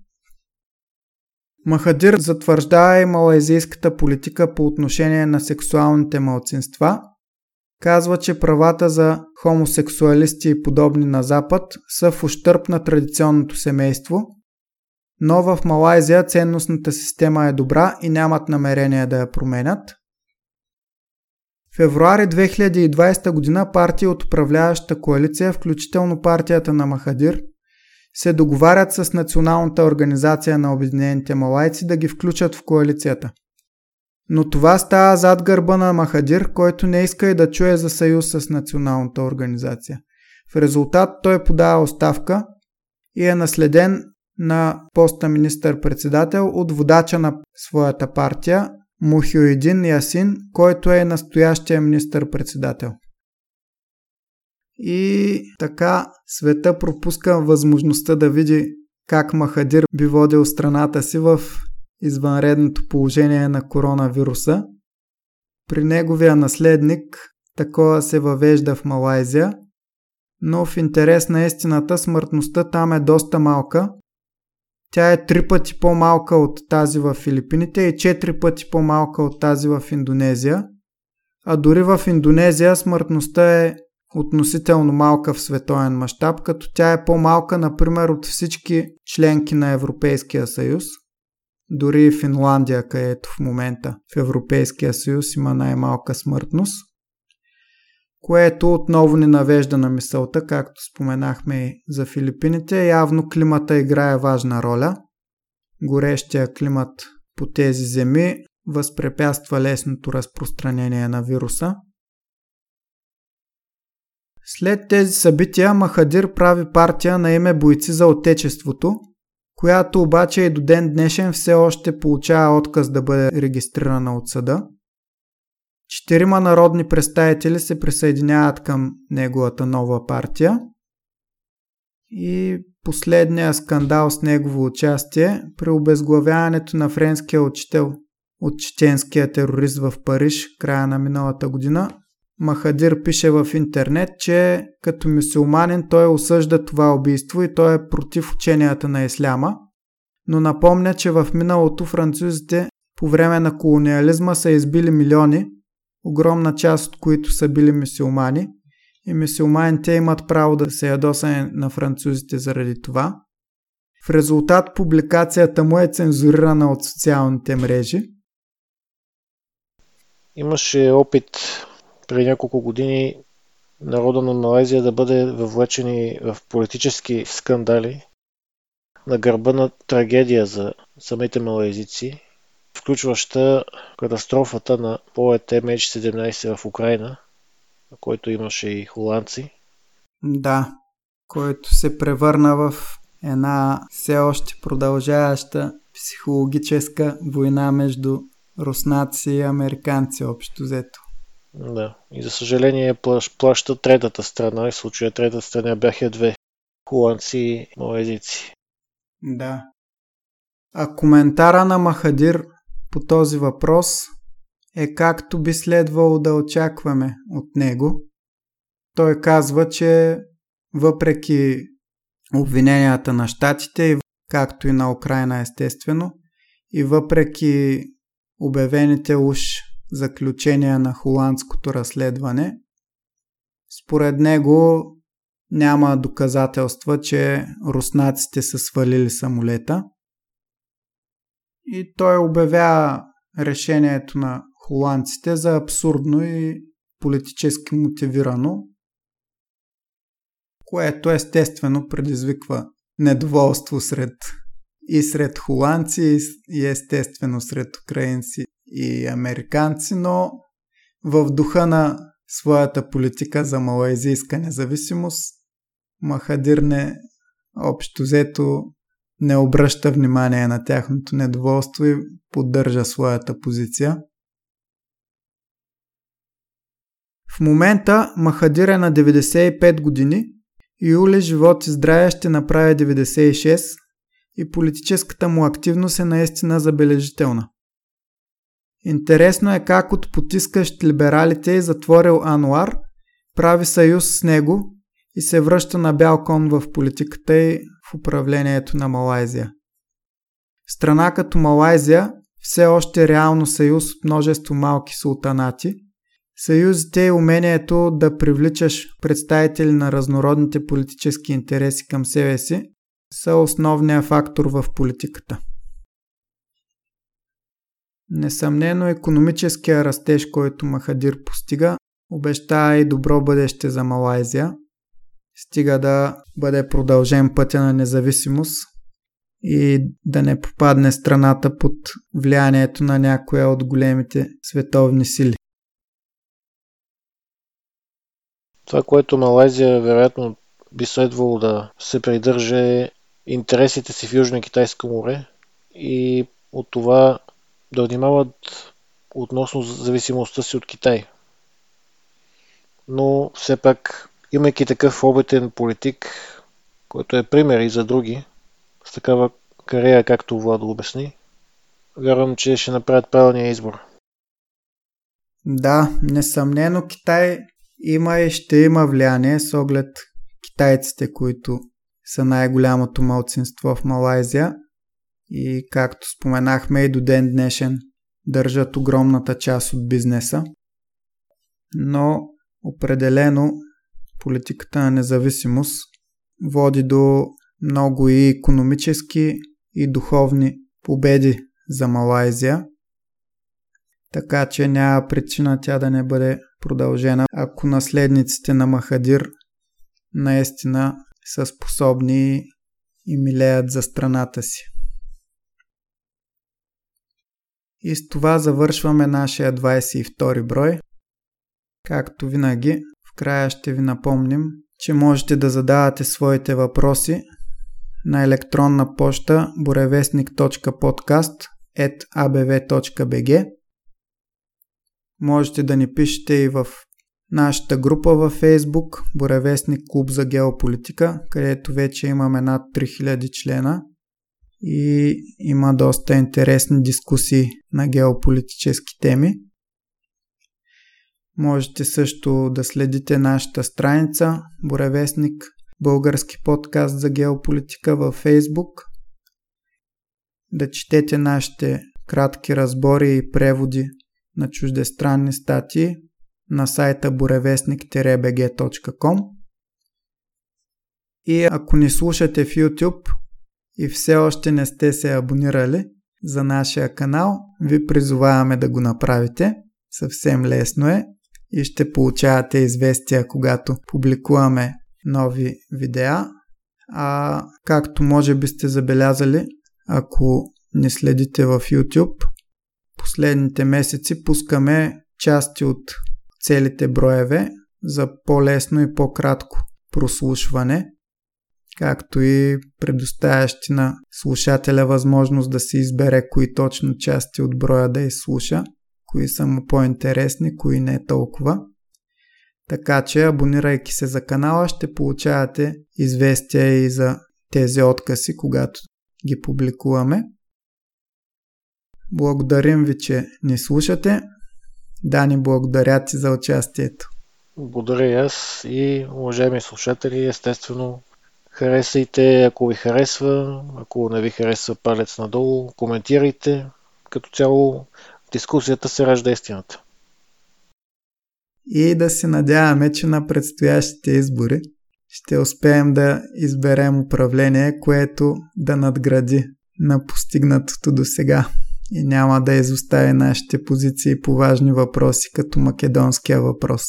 Махадир затвърждава и малайзийската политика по отношение на сексуалните малцинства. Казва, че правата за хомосексуалисти и подобни на Запад са в ущърп на традиционното семейство, но в Малайзия ценностната система е добра и нямат намерение да я променят. Февруари 2020 година партии от управляващата коалиция, включително партията на Махадир, се договарят с Националната организация на Обединените малайци да ги включат в коалицията. Но това става зад гърба на Махадир, който не иска и да чуе за съюз с Националната организация. В резултат той подава оставка и е наследен на поста министър-председател от водача на своята партия Мухиоидин Ясин, който е настоящия министър-председател. И така света пропуска възможността да види как Махадир би водил страната си в извънредното положение на коронавируса. При неговия наследник такова се въвежда в Малайзия, но в интерес на истината смъртността там е доста малка. Тя е три пъти по-малка от тази в Филипините и четири пъти по-малка от тази в Индонезия. А дори в Индонезия смъртността е относително малка в световен мащаб, като тя е по-малка, например, от всички членки на Европейския съюз. Дори Финландия, където в момента в Европейския съюз има най-малка смъртност. което отново ни навежда на мисълта, както споменахме и за Филипините. Явно климата играе важна роля. Горещия климат по тези земи възпрепятства лесното разпространение на вируса. След тези събития Махадир прави партия на име Бойци за Отечеството, която обаче и до ден днешен все още получава отказ да бъде регистрирана от съда. Четирима народни представители се присъединяват към неговата нова партия. И последния скандал с негово участие при обезглавяването на френския учител от чеченския терорист в Париж края на миналата година. Махадир пише в интернет, че като мусулманин той осъжда това убийство и той е против ученията на исляма, но напомня, че в миналото французите по време на колониализма са избили милиони, огромна част от които са били мусулмани и мусулманите имат право да се ядосани на французите заради това. В резултат публикацията му е цензурирана от социалните мрежи. Имаше опит преди няколко години народа на Малайзия да бъде въвлечени в политически скандали на гърба на трагедия за самите малайзици, включваща катастрофата на поет MH17 в Украина, на който имаше и холандци. Да, който се превърна в една все още продължаваща психологическа война между руснаци и американци общо взето. Да, и за съжаление плаща третата страна, и в случая третата страна бяха две холандци и малезици. Да. А коментара на Махадир по този въпрос е както би следвало да очакваме от него. Той казва, че въпреки обвиненията на щатите, както и на Украина естествено, и въпреки обявените уж заключения на холандското разследване, според него няма доказателства, че руснаците са свалили самолета. И той обявява решението на холандците за абсурдно и политически мотивирано, което естествено предизвиква недоволство сред и сред холандци, и естествено сред украинци и американци, но в духа на своята политика за малайзийска независимост, Махадир не общо взето не обръща внимание на тяхното недоволство и поддържа своята позиция. В момента Махадир е на 95 години Юли живот и здраве ще направи 96 и политическата му активност е наистина забележителна. Интересно е как от потискащ либералите и затворил Ануар прави съюз с него и се връща на бял кон в политиката и в управлението на Малайзия. Страна като Малайзия все още е реално съюз от множество малки султанати. Съюзите и умението да привличаш представители на разнородните политически интереси към себе си са основния фактор в политиката. Несъмнено економическия растеж, който Махадир постига, обещава и добро бъдеще за Малайзия, стига да бъде продължен пътя на независимост и да не попадне страната под влиянието на някоя от големите световни сили. Това, което Малайзия вероятно би следвало да се придържа е интересите си в Южно Китайско море и от това да внимават относно зависимостта си от Китай. Но все пак, имайки такъв опитен политик, който е пример и за други, с такава кариера, както Владо обясни, вярвам, че ще направят правилния избор. Да, несъмнено Китай има и ще има влияние с оглед китайците, които са най-голямото малцинство в Малайзия и както споменахме и до ден днешен държат огромната част от бизнеса. Но определено политиката на независимост води до много и економически и духовни победи за Малайзия. така че няма причина тя да не бъде продължена, ако наследниците на Махадир наистина са способни и милеят за страната си. И с това завършваме нашия 22 брой. Както винаги, в края ще ви напомним, че можете да задавате своите въпроси на електронна поща borevestnik.podcast.abv.bg Можете да ни пишете и в нашата група във Facebook Боревестник клуб за геополитика, където вече имаме над 3000 члена и има доста интересни дискусии на геополитически теми. Можете също да следите нашата страница Боревестник български подкаст за геополитика във Facebook, да четете нашите кратки разбори и преводи на чуждестранни статии на сайта borevestnik-bg.com и ако ни слушате в YouTube и все още не сте се абонирали за нашия канал, ви призоваваме да го направите. Съвсем лесно е и ще получавате известия, когато публикуваме нови видеа. А както може би сте забелязали, ако не следите в YouTube, последните месеци пускаме части от целите броеве за по-лесно и по-кратко прослушване, както и предоставящи на слушателя възможност да си избере кои точно части от броя да изслуша, кои са му по-интересни, кои не толкова. Така че, абонирайки се за канала, ще получавате известия и за тези откази, когато ги публикуваме. Благодарим ви, че ни слушате. Дани, благодаря ти за участието. Благодаря и аз и уважаеми слушатели, естествено харесайте, ако ви харесва, ако не ви харесва палец надолу, коментирайте. Като цяло дискусията се ражда истината. И да се надяваме, че на предстоящите избори ще успеем да изберем управление, което да надгради на постигнатото до сега и няма да изостави нашите позиции по важни въпроси, като македонския въпрос.